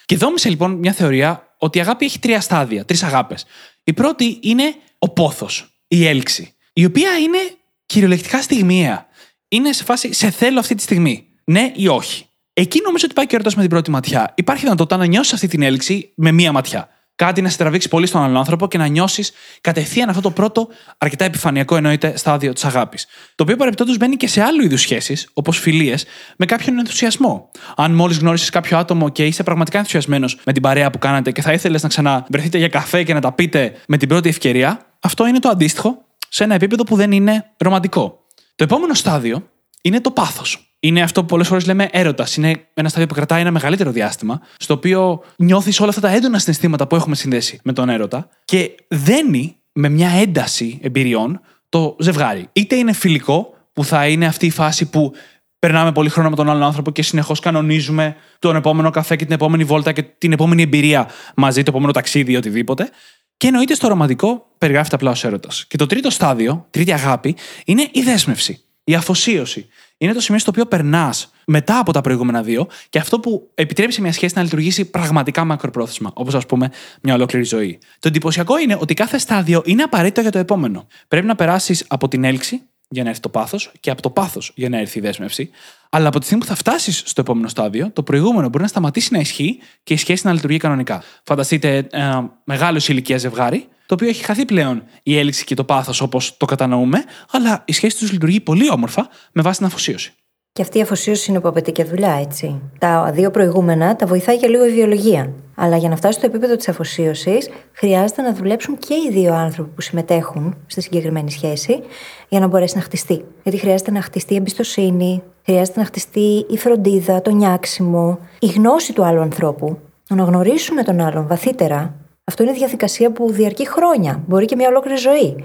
Και δόμησε λοιπόν μια θεωρία ότι η αγάπη έχει τρία στάδια, τρεις αγάπες. Η πρώτη είναι ο πόθος, η έλξη, η οποία είναι κυριολεκτικά στιγμιαία. Είναι σε φάση σε θέλω αυτή τη στιγμή. Ναι ή όχι. Εκεί νομίζω ότι πάει και με την πρώτη ματιά. Υπάρχει δυνατότητα να νιώσεις αυτή την έλξη με μία ματιά. Κάτι να σε τραβήξει πολύ στον άλλον άνθρωπο και να νιώσεις κατευθείαν αυτό το πρώτο, αρκετά επιφανειακό εννοείται, στάδιο της αγάπης. Το οποίο παρεμπιπτόντως μπαίνει και σε άλλου είδους σχέσεις, όπως φιλίες, με κάποιον ενθουσιασμό. Αν μόλις γνώρισες κάποιο άτομο και είσαι πραγματικά ενθουσιασμένος με την παρέα που κάνατε και θα ήθελες να ξαναβρεθείτε για καφέ και να τα πείτε με την πρώτη ευκαιρία, αυτό είναι το αντίστοιχο σε ένα επίπεδο που δεν είναι ρομαντικό. Το επόμενο στάδιο είναι το πάθος. Είναι αυτό που πολλές φορές λέμε έρωτας. Είναι ένα στάδιο που κρατάει ένα μεγαλύτερο διάστημα, στο οποίο νιώθεις όλα αυτά τα έντονα συναισθήματα που έχουμε συνδέσει με τον έρωτα και δένει με μια ένταση εμπειριών το ζευγάρι. Είτε είναι φιλικό, που θα είναι αυτή η φάση που περνάμε πολύ χρόνο με τον άλλον άνθρωπο και συνεχώς κανονίζουμε τον επόμενο καφέ και την επόμενη βόλτα και την επόμενη εμπειρία μαζί, το επόμενο ταξίδι ή οτιδήποτε. Και εννοείται στο ρομαντικό περιγράφεται απλά ως έρωτας. Και το τρίτο στάδιο, τρίτη αγάπη, είναι η δέσμευση, η αφοσίωση. Είναι το σημείο στο οποίο περνάς μετά από τα προηγούμενα δύο και αυτό που επιτρέπει σε μια σχέση να λειτουργήσει πραγματικά μακροπρόθεσμα, όπως ας πούμε μια ολόκληρη ζωή. Το εντυπωσιακό είναι ότι κάθε στάδιο είναι απαραίτητο για το επόμενο. Πρέπει να περάσεις από την έλξη για να έρθει το πάθος και από το πάθος για να έρθει η δέσμευση. Αλλά από τη στιγμή που θα φτάσεις στο επόμενο στάδιο, το προηγούμενο μπορεί να σταματήσει να ισχύει και η σχέση να λειτουργεί κανονικά. Φανταστείτε ένα μεγάλος ηλικίας ζευγάρι, το οποίο έχει χαθεί πλέον η έλξη και το πάθος όπως το κατανοούμε, αλλά η σχέση τους λειτουργεί πολύ όμορφα με βάση την αφοσίωση. Και αυτή η αφοσίωση είναι που απαιτεί και δουλειά, έτσι. Τα δύο προηγούμενα τα βοηθάει και λίγο η βιολογία. Αλλά για να φτάσει στο επίπεδο της αφοσίωσης, χρειάζεται να δουλέψουν και οι δύο άνθρωποι που συμμετέχουν στη συγκεκριμένη σχέση για να μπορέσει να χτιστεί. Γιατί χρειάζεται να χτιστεί η εμπιστοσύνη, χρειάζεται να χτιστεί η φροντίδα, το νιάξιμο, η γνώση του άλλου ανθρώπου. Το να γνωρίσουμε τον άλλον βαθύτερα, αυτό είναι διαδικασία που διαρκεί χρόνια, μπορεί και μια ολόκληρη ζωή.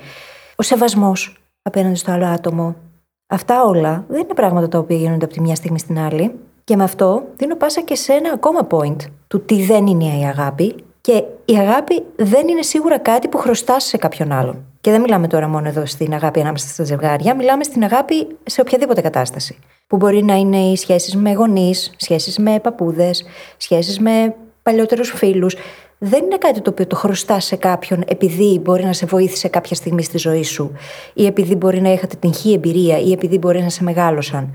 Ο σεβασμός απέναντι στο άλλο άτομο, Αυτά όλα δεν είναι πράγματα τα οποία γίνονται από τη μια στιγμή στην άλλη. Και με αυτό δίνω πάσα και σε ένα ακόμα point του τι δεν είναι η αγάπη. Και η αγάπη δεν είναι σίγουρα κάτι που χρωστάς σε κάποιον άλλον. Και δεν μιλάμε τώρα μόνο εδώ στην αγάπη ανάμεσα στα ζευγάρια, μιλάμε στην αγάπη σε οποιαδήποτε κατάσταση. Που μπορεί να είναι οι σχέσεις με γονείς, σχέσεις με παππούδες, σχέσεις με παλιότερους φίλους δεν είναι κάτι το οποίο το χρωστάς σε κάποιον επειδή μπορεί να σε βοήθησε κάποια στιγμή στη ζωή σου, ή επειδή μπορεί να είχατε την χή εμπειρία, ή επειδή μπορεί να σε μεγάλωσαν.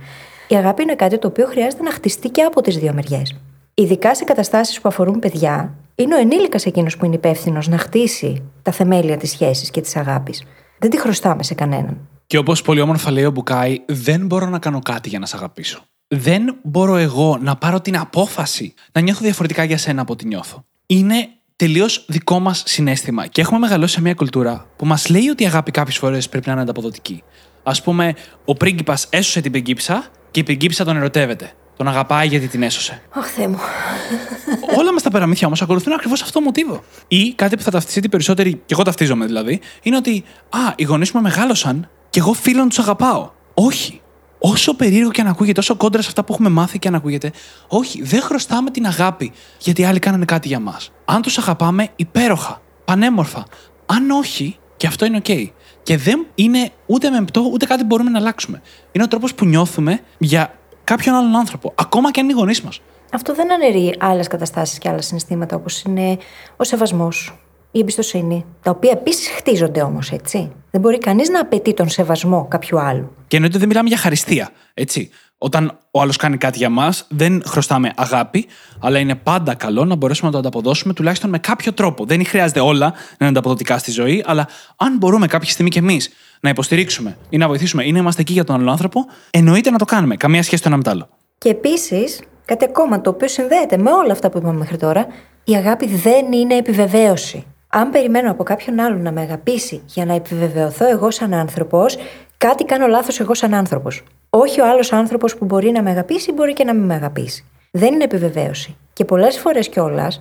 Η αγάπη είναι κάτι το οποίο χρειάζεται να χτιστεί και από τις δύο μεριές. Ειδικά σε καταστάσεις που αφορούν παιδιά, είναι ο ενήλικας εκείνος που είναι υπεύθυνος να χτίσει τα θεμέλια της σχέσης και της αγάπης. Δεν τη χρωστάμε σε κανέναν. Και όπως πολύ όμορφα λέει ο Μπουκάη, δεν μπορώ να κάνω κάτι για να σε αγαπήσω. Δεν μπορώ εγώ να πάρω την απόφαση να νιώθω διαφορετικά για σένα από ό,τι νιώθω είναι τελείως δικό μας συνέστημα. Και έχουμε μεγαλώσει σε μια κουλτούρα που μας λέει ότι η αγάπη κάποιες φορές πρέπει να είναι ανταποδοτική. Α πούμε, ο πρίγκιπας έσωσε την πριγκίψα και η πριγκίψα τον ερωτεύεται. Τον αγαπάει γιατί την έσωσε. Αχ, Θεέ μου. Όλα μας τα παραμύθια όμως ακολουθούν ακριβώς αυτό το μοτίβο. Ή κάτι που θα ταυτιστείτε περισσότεροι, και εγώ ταυτίζομαι δηλαδή, είναι ότι Α, οι γονείς μου μεγάλωσαν και εγώ φίλων τους αγαπάω. Όχι. Όσο περίεργο και αν ακούγεται, όσο κόντρα σε αυτά που έχουμε μάθει και αν ακούγεται, όχι, δεν χρωστάμε την αγάπη γιατί οι άλλοι κάνανε κάτι για μας. Αν τους αγαπάμε, υπέροχα, πανέμορφα. Αν όχι, και αυτό είναι OK. Και δεν είναι ούτε μεμπτό, ούτε κάτι που μπορούμε να αλλάξουμε. Είναι ο τρόπος που νιώθουμε για κάποιον άλλον άνθρωπο, ακόμα και αν είναι οι γονείς μας. Αυτό δεν αναιρεί άλλες καταστάσεις και άλλα συναισθήματα όπως είναι ο σεβασμός, η εμπιστοσύνη, τα οποία επίσης χτίζονται όμως, έτσι. Δεν μπορεί κανείς να απαιτεί τον σεβασμό κάποιου άλλου. Και εννοείται δεν μιλάμε για χαριστία. Έτσι. Όταν ο άλλος κάνει κάτι για μας, δεν χρωστάμε αγάπη, αλλά είναι πάντα καλό να μπορέσουμε να το ανταποδώσουμε τουλάχιστον με κάποιο τρόπο. Δεν χρειάζεται όλα να είναι ανταποδοτικά στη ζωή, αλλά αν μπορούμε κάποια στιγμή κι εμείς να υποστηρίξουμε ή να βοηθήσουμε ή να είμαστε εκεί για τον άλλον άνθρωπο, εννοείται να το κάνουμε. Καμία σχέση το ένα με το άλλο. Και επίσης, κάτι ακόμα το οποίο συνδέεται με όλα αυτά που είπαμε μέχρι τώρα, η αγάπη δεν είναι επιβεβαίωση. Αν περιμένω από κάποιον άλλον να με αγαπήσει για να επιβεβαιωθώ εγώ σαν άνθρωπος, κάτι κάνω λάθος εγώ σαν άνθρωπος. Όχι ο άλλος άνθρωπος που μπορεί να με αγαπήσει μπορεί και να μην με αγαπήσει. Δεν είναι επιβεβαίωση. Και πολλές φορές κιόλας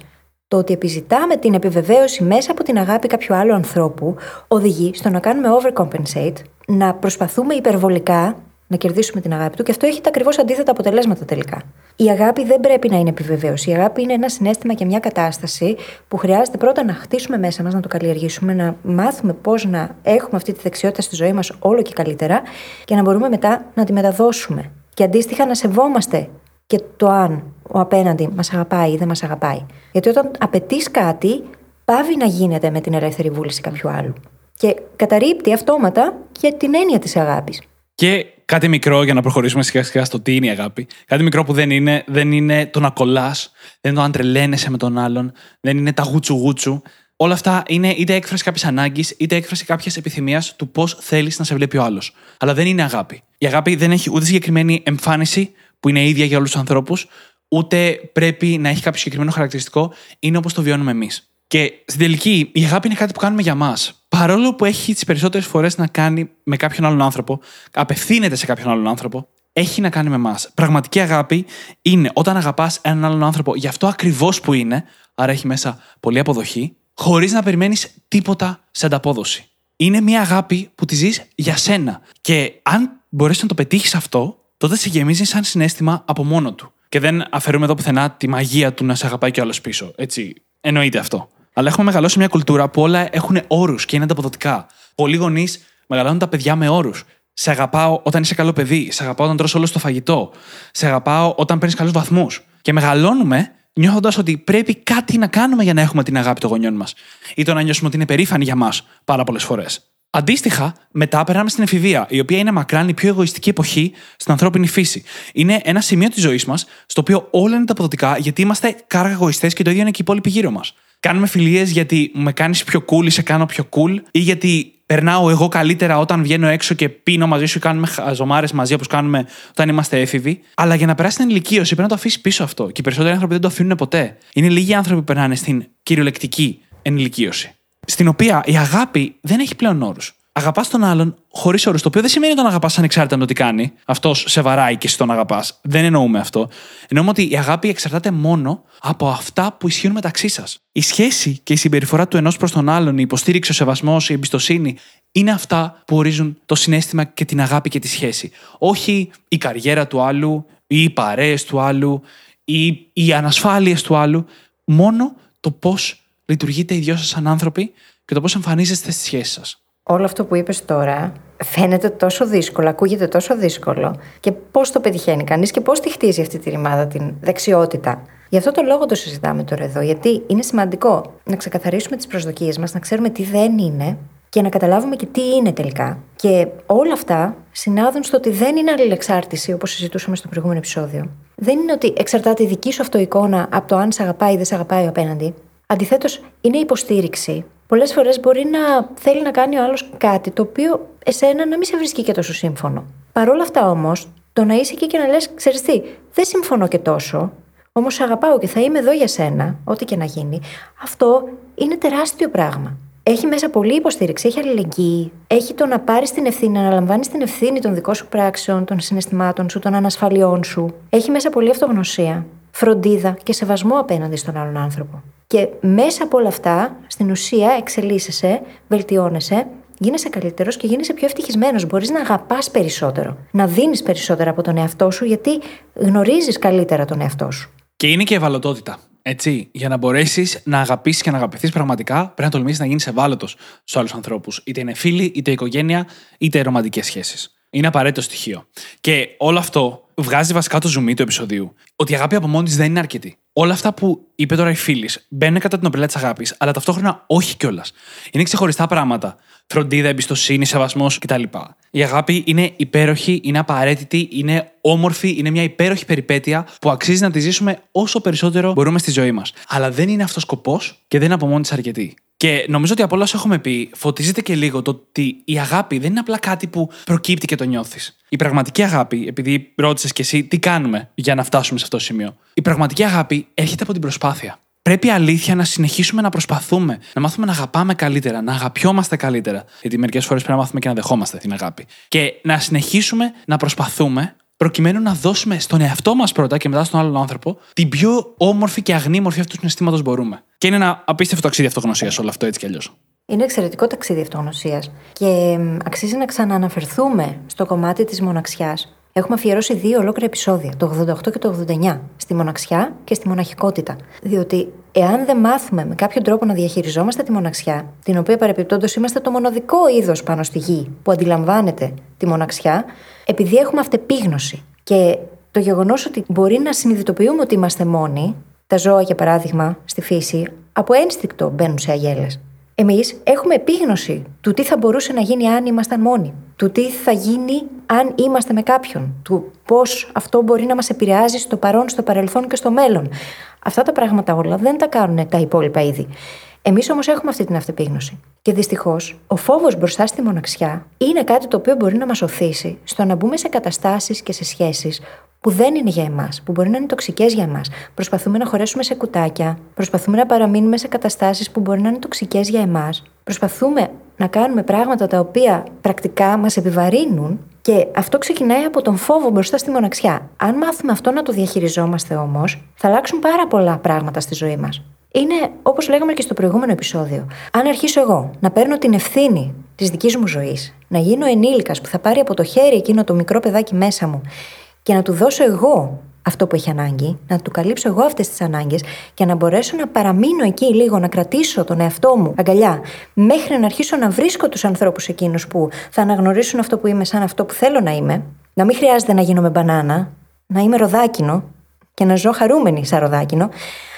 το ότι επιζητάμε την επιβεβαίωση μέσα από την αγάπη κάποιου άλλου ανθρώπου οδηγεί στο να κάνουμε overcompensate, να προσπαθούμε υπερβολικά να κερδίσουμε την αγάπη του και αυτό έχει τα ακριβώς αντίθετα αποτελέσματα τελικά. Η αγάπη δεν πρέπει να είναι επιβεβαίωση. Η αγάπη είναι ένα συνέστημα και μια κατάσταση που χρειάζεται πρώτα να χτίσουμε μέσα μας, να το καλλιεργήσουμε, να μάθουμε πώς να έχουμε αυτή τη δεξιότητα στη ζωή μας όλο και καλύτερα και να μπορούμε μετά να τη μεταδώσουμε. Και αντίστοιχα να σεβόμαστε και το αν ο απέναντι μας αγαπάει ή δεν μας αγαπάει. Γιατί όταν απαιτείς κάτι, πάβει να γίνεται με την ελεύθερη βούληση κάποιου άλλου. Και καταρρύπτει αυτόματα και την έννοια της αγάπης. Και κάτι μικρό για να προχωρήσουμε σιγά σιγά στο τι είναι η αγάπη. Κάτι μικρό που δεν είναι, δεν είναι το να κολλάς, δεν είναι το να τρελαίνεσαι με τον άλλον, δεν είναι τα γούτσου γούτσου. Όλα αυτά είναι είτε έκφραση κάποιας ανάγκης, είτε έκφραση κάποιας επιθυμίας του πώς θέλεις να σε βλέπει ο άλλος. Αλλά δεν είναι αγάπη. Η αγάπη δεν έχει ούτε συγκεκριμένη εμφάνιση που είναι ίδια για όλους τους ανθρώπους, ούτε πρέπει να έχει κάποιο συγκεκριμένο χαρακτηριστικό. Είναι όπως το βιώνουμε εμείς. Και στην τελική, η αγάπη είναι κάτι που κάνουμε για μας. Παρόλο που έχει τις περισσότερες φορές να κάνει με κάποιον άλλον άνθρωπο, απευθύνεται σε κάποιον άλλον άνθρωπο, έχει να κάνει με εμάς. Πραγματική αγάπη είναι όταν αγαπάς έναν άλλον άνθρωπο για αυτό ακριβώς που είναι, άρα έχει μέσα πολλή αποδοχή, χωρίς να περιμένεις τίποτα σε ανταπόδοση. Είναι μια αγάπη που τη ζεις για σένα. Και αν μπορέσεις να το πετύχεις αυτό, τότε σε γεμίζεις σαν συνέστημα από μόνο του. Και δεν αφαιρούμε εδώ πουθενά τη μαγεία του να σε αγαπάει κι άλλος πίσω. Έτσι, εννοείται αυτό. Αλλά έχουμε μεγαλώσει μια κουλτούρα που όλα έχουν όρους και είναι ανταποδοτικά. Πολλοί γονείς μεγαλώνουν τα παιδιά με όρους. Σε αγαπάω όταν είσαι καλό παιδί. Σε αγαπάω όταν τρως όλο το φαγητό. Σε αγαπάω όταν παίρνεις καλούς βαθμούς. Και μεγαλώνουμε νιώθοντας ότι πρέπει κάτι να κάνουμε για να έχουμε την αγάπη των γονιών μας. Ή το να νιώσουμε ότι είναι περήφανοι για μας πάρα πολλές φορές. Αντίστοιχα, μετά περνάμε στην εφηβεία, η οποία είναι μακράν η πιο εγωιστική εποχή στην ανθρώπινη φύση. Είναι ένα σημείο της ζωής μας, στο οποίο όλα είναι τα αποδοτικά, γιατί είμαστε κάργα εγωιστές και το ίδιο είναι και οι υπόλοιποι γύρω μας. Κάνουμε φιλίες γιατί με κάνεις πιο cool ή σε κάνω πιο cool, ή γιατί περνάω εγώ καλύτερα όταν βγαίνω έξω και πίνω μαζί σου ή κάνουμε χαζομάρες μαζί όπως κάνουμε όταν είμαστε έφηβοι. Αλλά για να περάσει την ηλικίωση πρέπει να το αφήσεις πίσω αυτό. Και οι περισσότεροι άνθρωποι δεν το αφήνουν ποτέ. Είναι λίγοι άνθρωποι που περνάνε στην κυριολεκτική ενηλικίωση στην οποία η αγάπη δεν έχει πλέον όρους. Αγαπάς τον άλλον χωρίς όρου. Το οποίο δεν σημαίνει ότι τον αγαπάς ανεξάρτητα με το τι κάνει. Αυτός σε βαράει και εσύ τον αγαπάς. Δεν εννοούμε αυτό. Εννοούμε ότι η αγάπη εξαρτάται μόνο από αυτά που ισχύουν μεταξύ σας. Η σχέση και η συμπεριφορά του ενός προς τον άλλον, η υποστήριξη, ο σεβασμός, η εμπιστοσύνη είναι αυτά που ορίζουν το συνέστημα και την αγάπη και τη σχέση. Όχι η καριέρα του άλλου, ή οι παρέες του άλλου, ή οι ανασφάλειες του άλλου. Μόνο το πώς λειτουργείτε οι δυο σας σαν άνθρωποι και το πώς εμφανίζεστε στη σχέση σας. Όλο αυτό που είπες τώρα φαίνεται τόσο δύσκολο, ακούγεται τόσο δύσκολο. Και πώς το πετυχαίνει κανείς και πώς τη χτίζει αυτή τη ρημάδα, την δεξιότητα. Γι' αυτό το λόγο το συζητάμε τώρα εδώ, γιατί είναι σημαντικό να ξεκαθαρίσουμε τις προσδοκίες μας, να ξέρουμε τι δεν είναι και να καταλάβουμε και τι είναι τελικά. Και όλα αυτά συνάδουν στο ότι δεν είναι αλληλεξάρτηση, όπως συζητούσαμε στο προηγούμενο επεισόδιο. Δεν είναι ότι εξαρτάται η δική σου αυτοεικόνα από το αν σε αγαπάει ή δεν σε αγαπάει ο απέναντι. Αντιθέτως, είναι υποστήριξη. Πολλές φορές μπορεί να θέλει να κάνει ο άλλος κάτι το οποίο εσένα να μην σε βρίσκει και τόσο σύμφωνο. Παρ' όλα αυτά όμως, το να είσαι εκεί και να λες: Ξέρεις τι, δεν συμφωνώ και τόσο, όμως αγαπάω και θα είμαι εδώ για σένα, ό,τι και να γίνει, αυτό είναι τεράστιο πράγμα. Έχει μέσα πολλή υποστήριξη, έχει αλληλεγγύη, έχει το να πάρεις την ευθύνη, να αναλαμβάνεις την ευθύνη των δικών σου πράξεων, των συναισθημάτων σου, των ανασφαλιών σου. Έχει μέσα πολλή αυτογνωσία, φροντίδα και σεβασμό απέναντι στον άλλον άνθρωπο. Και μέσα από όλα αυτά, στην ουσία, εξελίσσεσαι, βελτιώνεσαι, γίνεσαι καλύτερος και γίνεσαι πιο ευτυχισμένος. Μπορείς να αγαπάς περισσότερο, να δίνεις περισσότερα από τον εαυτό σου, γιατί γνωρίζεις καλύτερα τον εαυτό σου. Και είναι και ευαλωτότητα. Έτσι, για να μπορέσεις να αγαπήσεις και να αγαπηθείς πραγματικά, πρέπει να τολμήσεις να γίνεις ευάλωτος στου άλλου ανθρώπους. Είτε είναι φίλοι, είτε οικογένεια, είτε ρομαντικές σχέσεις. Είναι απαραίτητο στοιχείο. Και όλο αυτό βγάζει βασικά το ζουμί του επεισοδίου. Ότι η αγάπη από μόνη της δεν είναι αρκετή. Όλα αυτά που είπε τώρα η φίλης μπαίνουν κατά την ομπρέλα της αγάπης, αλλά ταυτόχρονα όχι κιόλας. Είναι ξεχωριστά πράγματα. Φροντίδα, εμπιστοσύνη, σεβασμός κτλ. Η αγάπη είναι υπέροχη, είναι απαραίτητη, είναι όμορφη, είναι μια υπέροχη περιπέτεια που αξίζει να τη ζήσουμε όσο περισσότερο μπορούμε στη ζωή μας. Αλλά δεν είναι αυτός σκοπός και δεν είναι από μόνη της αρκετή. Και νομίζω ότι από όλα όσα έχουμε πει, φωτίζεται και λίγο το ότι η αγάπη δεν είναι απλά κάτι που προκύπτει και το νιώθεις. Η πραγματική αγάπη, επειδή ρώτησες κι εσύ τι κάνουμε για να φτάσουμε σε αυτό το σημείο, η πραγματική αγάπη έρχεται από την προσπάθεια. Πρέπει αλήθεια να συνεχίσουμε να προσπαθούμε, να μάθουμε να αγαπάμε καλύτερα, να αγαπιόμαστε καλύτερα. Γιατί μερικές φορές πρέπει να μάθουμε και να δεχόμαστε την αγάπη. Και να συνεχίσουμε να προσπαθούμε προκειμένου να δώσουμε στον εαυτό μας πρώτα και μετά στον άλλον άνθρωπο την πιο όμορφη και αγνή μορφή αυτού του συναισθήματος μπορούμε. Και είναι ένα απίστευτο ταξίδι αυτογνωσίας όλο αυτό έτσι κι αλλιώς. Είναι εξαιρετικό ταξίδι αυτογνωσίας και αξίζει να ξανααναφερθούμε στο κομμάτι της μοναξιάς. Έχουμε αφιερώσει δύο ολόκληρα επεισόδια, το 88 και το 89, στη μοναξιά και στη μοναχικότητα. Διότι εάν δεν μάθουμε με κάποιο τρόπο να διαχειριζόμαστε τη μοναξιά, την οποία παρεπιπτόντως είμαστε το μοναδικό είδος πάνω στη γη που αντιλαμβάνεται τη μοναξιά, επειδή έχουμε αυτεπίγνωση. Και το γεγονός ότι μπορεί να συνειδητοποιούμε ότι είμαστε μόνοι, τα ζώα για παράδειγμα στη φύση, από ένστικτο μπαίνουν σε αγέλες. Εμείς έχουμε επίγνωση του τι θα μπορούσε να γίνει αν ήμασταν μόνοι. Του τι θα γίνει αν είμαστε με κάποιον. Του πώς αυτό μπορεί να μας επηρεάζει στο παρόν, στο παρελθόν και στο μέλλον. Αυτά τα πράγματα όλα δεν τα κάνουν τα υπόλοιπα είδη. Εμείς όμως έχουμε αυτή την αυτεπίγνωση. Και δυστυχώς, ο φόβος μπροστά στη μοναξιά είναι κάτι το οποίο μπορεί να μας οθήσει στο να μπούμε σε καταστάσεις και σε σχέσεις που δεν είναι για εμάς, που μπορεί να είναι τοξικές για εμάς. Προσπαθούμε να χωρέσουμε σε κουτάκια, προσπαθούμε να παραμείνουμε σε καταστάσεις που μπορεί να είναι τοξικές για εμάς. Προσπαθούμε να κάνουμε πράγματα τα οποία πρακτικά μας επιβαρύνουν και αυτό ξεκινάει από τον φόβο μπροστά στη μοναξιά. Αν μάθουμε αυτό να το διαχειριζόμαστε όμως, θα αλλάξουν πάρα πολλά πράγματα στη ζωή μας. Είναι όπως λέγαμε και στο προηγούμενο επεισόδιο. Αν αρχίσω εγώ να παίρνω την ευθύνη της δικής μου ζωής, να γίνω ενήλικας που θα πάρει από το χέρι εκείνο το μικρό παιδάκι μέσα μου και να του δώσω εγώ αυτό που έχει ανάγκη, να του καλύψω εγώ αυτές τις ανάγκες και να μπορέσω να παραμείνω εκεί λίγο, να κρατήσω τον εαυτό μου αγκαλιά, μέχρι να αρχίσω να βρίσκω τους ανθρώπους εκείνους που θα αναγνωρίσουν αυτό που είμαι σαν αυτό που θέλω να είμαι, να μην χρειάζεται να γίνω με μπανάνα, να είμαι ροδάκινο και να ζω χαρούμενη σαν ροδάκινο.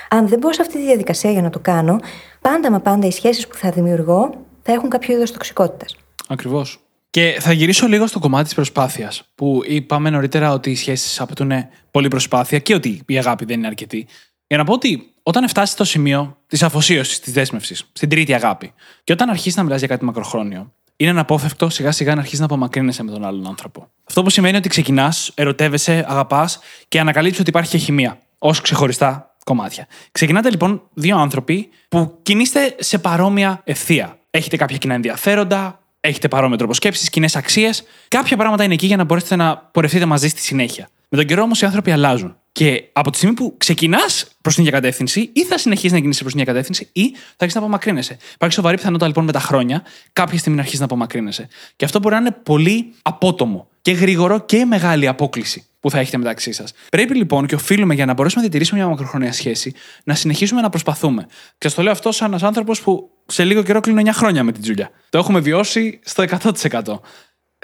Αν δεν μπω σε αυτή τη διαδικασία για να το κάνω, πάντα μα πάντα οι σχέσεις που θα δημιουργώ θα έχουν κάποιο είδος τοξικότητας. Ακριβώς. Και θα γυρίσω λίγο στο κομμάτι της προσπάθειας. Που είπαμε νωρίτερα ότι οι σχέσεις απαιτούν πολύ προσπάθεια και ότι η αγάπη δεν είναι αρκετή. Για να πω ότι όταν φτάσει στο σημείο της αφοσίωσης, της δέσμευσης, στην τρίτη αγάπη, και όταν αρχίσει να μιλάς για κάτι μακροχρόνιο, είναι αναπόφευκτο σιγά σιγά να αρχίσει να απομακρύνεσαι με τον άλλον άνθρωπο. Αυτό που σημαίνει ότι ξεκινάς, ερωτεύεσαι, αγαπάς και ανακαλύπτει ότι υπάρχει και χημεία ως ξεχωριστά κομμάτια. Ξεκινάτε λοιπόν δύο άνθρωποι που κινείστε σε παρόμοια ευθεία. Έχετε κάποια κοινά ενδιαφέροντα, έχετε παρόμοιο τρόπο σκέψης, κοινές αξίες. Κάποια πράγματα είναι εκεί για να μπορέσετε να πορευτείτε μαζί στη συνέχεια. Με τον καιρό όμως οι άνθρωποι αλλάζουν. Και από τη στιγμή που ξεκινάς προς την ίδια κατεύθυνση, ή θα συνεχίσεις να κινείσαι προς την ίδια κατεύθυνση, ή θα αρχίσεις να απομακρύνεσαι. Υπάρχει σοβαρή πιθανότητα λοιπόν με τα χρόνια κάποια στιγμή να αρχίσεις να απομακρύνεσαι. Και αυτό μπορεί να είναι πολύ απότομο και γρήγορο και μεγάλη απόκληση που θα έχετε μεταξύ σας. Πρέπει λοιπόν και οφείλουμε για να μπορέσουμε να διατηρήσουμε μια μακροχρόνια σχέση να συνεχίσουμε να προσπαθούμε. Και στο λέω αυτό σαν ένας άνθρωπος που σε λίγο καιρό κλείνω 9 χρόνια με την Τζούλια. Το έχουμε βιώσει στο 100%.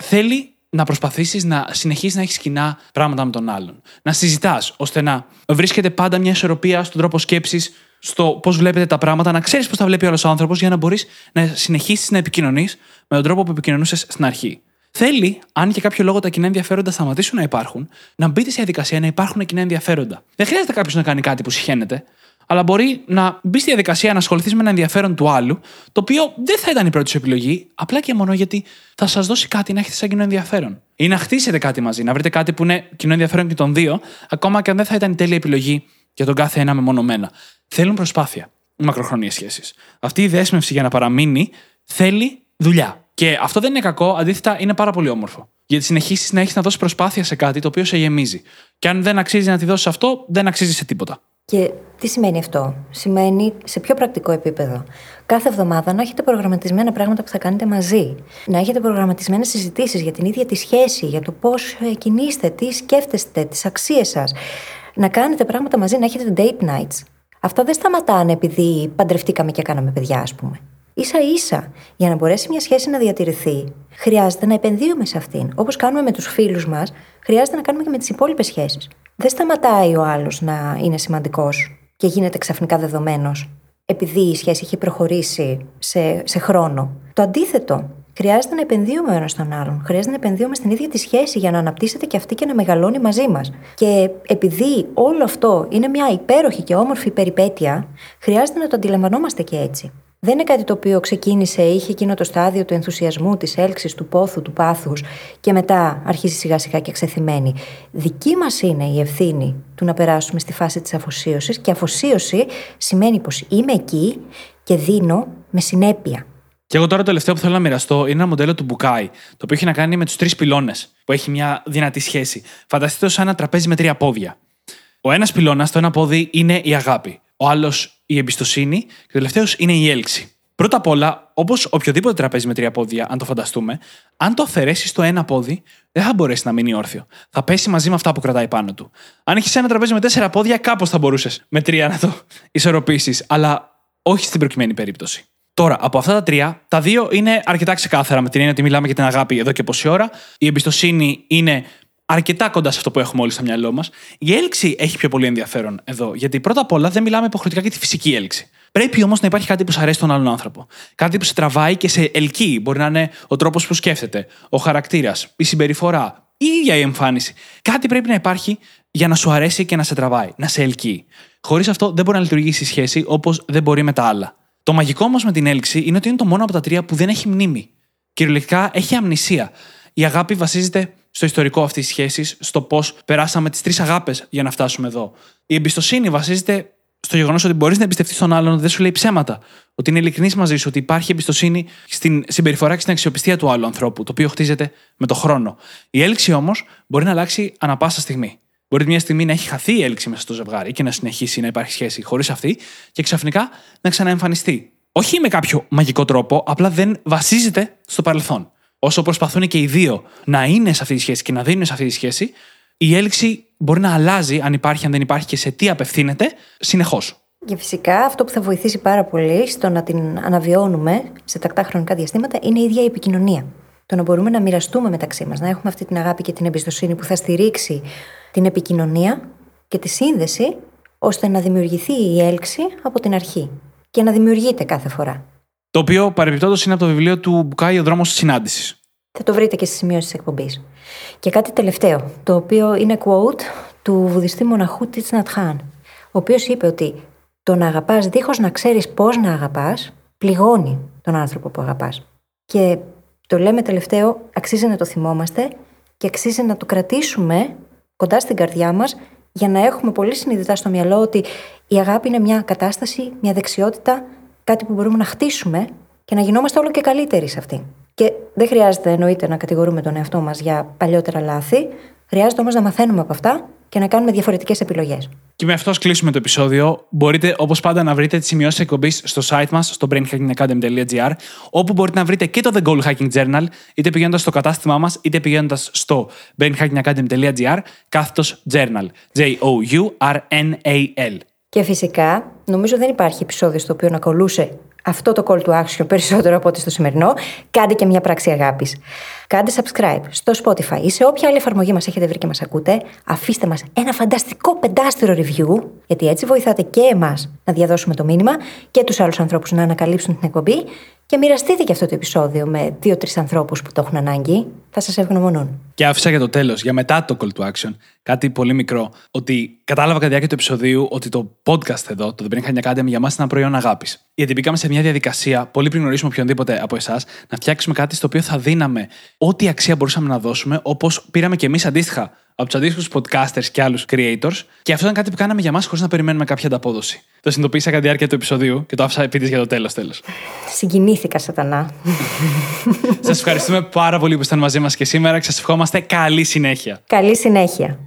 Θέλει να προσπαθήσεις να συνεχίσεις να έχεις κοινά πράγματα με τον άλλον. Να συζητάς ώστε να βρίσκεται πάντα μια ισορροπία στον τρόπο σκέψης, στο πώς βλέπετε τα πράγματα, να ξέρεις πώς τα βλέπει ο άλλο άνθρωπος για να μπορείς να συνεχίσεις να επικοινωνείς με τον τρόπο που επικοινωνούσες στην αρχή. Θέλει, αν για κάποιο λόγο τα κοινά ενδιαφέροντα σταματήσουν να υπάρχουν, να μπείτε σε διαδικασία να υπάρχουν κοινά ενδιαφέροντα. Δεν χρειάζεται κάποιος να κάνει κάτι που συχαίνεται, αλλά μπορεί να μπει στη διαδικασία να ασχοληθείς με ένα ενδιαφέρον του άλλου, το οποίο δεν θα ήταν η πρώτη σου επιλογή, απλά και μόνο γιατί θα σας δώσει κάτι να έχετε σαν κοινό ενδιαφέρον. Ή να χτίσετε κάτι μαζί, να βρείτε κάτι που είναι κοινό ενδιαφέρον και των δύο, ακόμα και αν δεν θα ήταν η τέλεια επιλογή για τον κάθε ένα μεμονωμένα. Θέλουν προσπάθεια. Μακροχρόνιε σχέσεις. Αυτή η δέσμευση για να παραμείνει θέλει δουλειά. Και αυτό δεν είναι κακό, αντίθετα είναι πάρα πολύ όμορφο. Γιατί συνεχίσεις να έχεις να δώσεις προσπάθεια σε κάτι το οποίο σε γεμίζει. Και αν δεν αξίζει να τη δώσεις αυτό, δεν αξίζει σε τίποτα. Και τι σημαίνει αυτό; Σημαίνει σε πιο πρακτικό επίπεδο. Κάθε εβδομάδα να έχετε προγραμματισμένα πράγματα που θα κάνετε μαζί. Να έχετε προγραμματισμένες συζητήσεις για την ίδια τη σχέση, για το πώς κινείστε, τι σκέφτεστε, τις αξίες σας. Να κάνετε πράγματα μαζί, να έχετε date nights. Αυτά δεν σταματάνε επειδή παντρευτήκαμε και κάναμε παιδιά, ας πούμε. σα ίσα, για να μπορέσει μια σχέση να διατηρηθεί, χρειάζεται να επενδύουμε σε αυτήν. Όπως κάνουμε με τους φίλους μας, χρειάζεται να κάνουμε και με τις υπόλοιπες σχέσεις. Δεν σταματάει ο άλλος να είναι σημαντικός και γίνεται ξαφνικά δεδομένος επειδή η σχέση έχει προχωρήσει σε, σε χρόνο. Το αντίθετο. Χρειάζεται να επενδύουμε ο ένας στον άλλον. Χρειάζεται να επενδύουμε στην ίδια τη σχέση για να αναπτύσσεται και αυτή και να μεγαλώνει μαζί μας. Και επειδή όλο αυτό είναι μια υπέροχη και όμορφη περιπέτεια, χρειάζεται να το αντιλαμβανόμαστε και έτσι. Δεν είναι κάτι το οποίο ξεκίνησε, είχε εκείνο το στάδιο του ενθουσιασμού, της έλξης, του πόθου, του πάθους και μετά αρχίζει σιγά σιγά και ξεθυμένη. Δική μας είναι η ευθύνη του να περάσουμε στη φάση της αφοσίωσης και αφοσίωση σημαίνει πως είμαι εκεί και δίνω με συνέπεια. Και εγώ τώρα το τελευταίο που θέλω να μοιραστώ είναι ένα μοντέλο του Μπουκάη, το οποίο έχει να κάνει με τους τρεις πυλώνες, που έχει μια δυνατή σχέση. Φανταστείτε σαν ένα τραπέζι με τρία πόδια. Ο ένας πυλώνας, το ένα πόδι είναι η αγάπη. Ο άλλος η εμπιστοσύνη και ο τελευταίος είναι η έλξη. Πρώτα απ' όλα, όπως οποιοδήποτε τραπέζι με τρία πόδια, αν το φανταστούμε, αν το αφαιρέσεις το ένα πόδι, δεν θα μπορέσει να μείνει όρθιο. Θα πέσει μαζί με αυτά που κρατάει πάνω του. Αν έχεις ένα τραπέζι με τέσσερα πόδια, κάπως θα μπορούσες με τρία να το ισορροπήσεις, αλλά όχι στην προκειμένη περίπτωση. Τώρα, από αυτά τα τρία, τα δύο είναι αρκετά ξεκάθαρα με την έννοια ότι μιλάμε για την αγάπη εδώ και πόση ώρα. Η εμπιστοσύνη είναι αρκετά κοντά σε αυτό που έχουμε όλοι στο μυαλό μας. Η έλξη έχει πιο πολύ ενδιαφέρον εδώ. Γιατί πρώτα απ' όλα δεν μιλάμε υποχρεωτικά για τη φυσική έλξη. Πρέπει όμως να υπάρχει κάτι που σου αρέσει τον άλλον άνθρωπο. Κάτι που σε τραβάει και σε ελκύει. Μπορεί να είναι ο τρόπος που σκέφτεται, ο χαρακτήρας, η συμπεριφορά, η ίδια η εμφάνιση. Κάτι πρέπει να υπάρχει για να σου αρέσει και να σε τραβάει, να σε ελκύει. Χωρίς αυτό δεν μπορεί να λειτουργήσει η σχέση όπως δεν μπορεί με τα άλλα. Το μαγικό όμως με την έλξη είναι ότι είναι το μόνο από τα τρία που δεν έχει μνήμη. Κυριολεκτικά έχει αμνησία. Η αγάπη βασίζεται στο ιστορικό αυτής της σχέσης, στο πώς περάσαμε τις τρεις αγάπες για να φτάσουμε εδώ. Η εμπιστοσύνη βασίζεται στο γεγονός ότι μπορείς να εμπιστευτείς τον άλλον, ότι δεν σου λέει ψέματα. Ότι είναι ειλικρινής μαζί σου, ότι υπάρχει εμπιστοσύνη στην συμπεριφορά και στην αξιοπιστία του άλλου ανθρώπου, το οποίο χτίζεται με το χρόνο. Η έλξη όμως μπορεί να αλλάξει ανα πάσα στιγμή. Μπορεί μια στιγμή να έχει χαθεί η έλξη μέσα στο ζευγάρι και να συνεχίσει να υπάρχει σχέση χωρίς αυτή και ξαφνικά να ξαναεμφανιστεί. Όχι με κάποιο μαγικό τρόπο, απλά δεν βασίζεται στο παρελθόν όσο προσπαθούν και οι δύο να είναι σε αυτή τη σχέση και να δίνουν σε αυτή τη σχέση, η έλξη μπορεί να αλλάζει αν υπάρχει, αν δεν υπάρχει και σε τι απευθύνεται συνεχώς. Και φυσικά αυτό που θα βοηθήσει πάρα πολύ στο να την αναβιώνουμε σε τακτά χρονικά διαστήματα είναι η ίδια η επικοινωνία. Το να μπορούμε να μοιραστούμε μεταξύ μας, να έχουμε αυτή την αγάπη και την εμπιστοσύνη που θα στηρίξει την επικοινωνία και τη σύνδεση, ώστε να δημιουργηθεί η έλξη από την αρχή και να δημιουργείται κάθε φορά. Το οποίο παρεμπιπτόντως είναι από το βιβλίο του Μπουκάη Ο δρόμος της συνάντησης. Θα το βρείτε και στις σημειώσεις της εκπομπής. Και κάτι τελευταίο, το οποίο είναι quote του βουδιστή μοναχού Τίτσνατ Χάν, ο οποίος είπε ότι το να αγαπάς δίχως να ξέρεις πώς να αγαπάς, πληγώνει τον άνθρωπο που αγαπάς. Και το λέμε τελευταίο, αξίζει να το θυμόμαστε και αξίζει να το κρατήσουμε κοντά στην καρδιά μας για να έχουμε πολύ συνειδητά στο μυαλό ότι η αγάπη είναι μια κατάσταση, μια δεξιότητα κάτι που μπορούμε να χτίσουμε και να γινόμαστε όλο και καλύτεροι σε αυτή. Και δεν χρειάζεται εννοείται να κατηγορούμε τον εαυτό μας για παλιότερα λάθη. Χρειάζεται όμως να μαθαίνουμε από αυτά και να κάνουμε διαφορετικές επιλογές. Και με αυτό κλείσουμε το επεισόδιο. Μπορείτε όπως πάντα να βρείτε τις σημειώσεις εκπομπής στο site μας, στο brainhackingacademy.gr, όπου μπορείτε να βρείτε και το The Goal Hacking Journal, είτε πηγαίνοντας στο κατάστημά μας, είτε πηγαίνοντας στο brainhackingacademy.gr, κάθετος journal. J-O-U-R-N-A-L. Και φυσικά, νομίζω δεν υπάρχει επεισόδιο στο οποίο να κολούσε αυτό το call to action περισσότερο από ό,τι στο σημερινό. Κάντε και μια πράξη αγάπης. Κάντε subscribe στο Spotify ή σε όποια άλλη εφαρμογή μας έχετε βρει και μας ακούτε. Αφήστε μας ένα φανταστικό πεντάστερο review, γιατί έτσι βοηθάτε και εμάς να διαδώσουμε το μήνυμα και τους άλλους ανθρώπους να ανακαλύψουν την εκπομπή και μοιραστείτε και αυτό το επεισόδιο με δύο-τρεις ανθρώπους που το έχουν ανάγκη. Θα σας ευγνωμονούν. Και άφησα για το τέλος, για μετά το call to action, κάτι πολύ μικρό. Ότι κατάλαβα κατά τη διάρκεια του επεισοδίου ότι το podcast εδώ, το The Brain Hack Academy, για μας είναι ένα προϊόν αγάπης. Γιατί μπήκαμε σε μια διαδικασία, πολύ πριν γνωρίσουμε οποιονδήποτε από εσάς, να φτιάξουμε κάτι στο οποίο θα δίναμε ό,τι αξία μπορούσαμε να δώσουμε, όπως πήραμε και εμείς αντίστοιχα από τους αντίστοιχους podcasters και άλλους creators. Και αυτό ήταν κάτι που κάναμε για μας χωρίς να περιμένουμε κάποια ανταπόδοση. Το συνειδητοποίησα κατά τη διάρκεια του επεισοδίου και το άφησα επίτηδες για το τέλος. Τέλος. Συγκινήθηκα, Σατανά. σας ευχαριστούμε πάρα πολύ που ήσασταν μαζί μας και σήμερα και σας ευχόμαστε καλή συνέχεια. Καλή συνέχεια.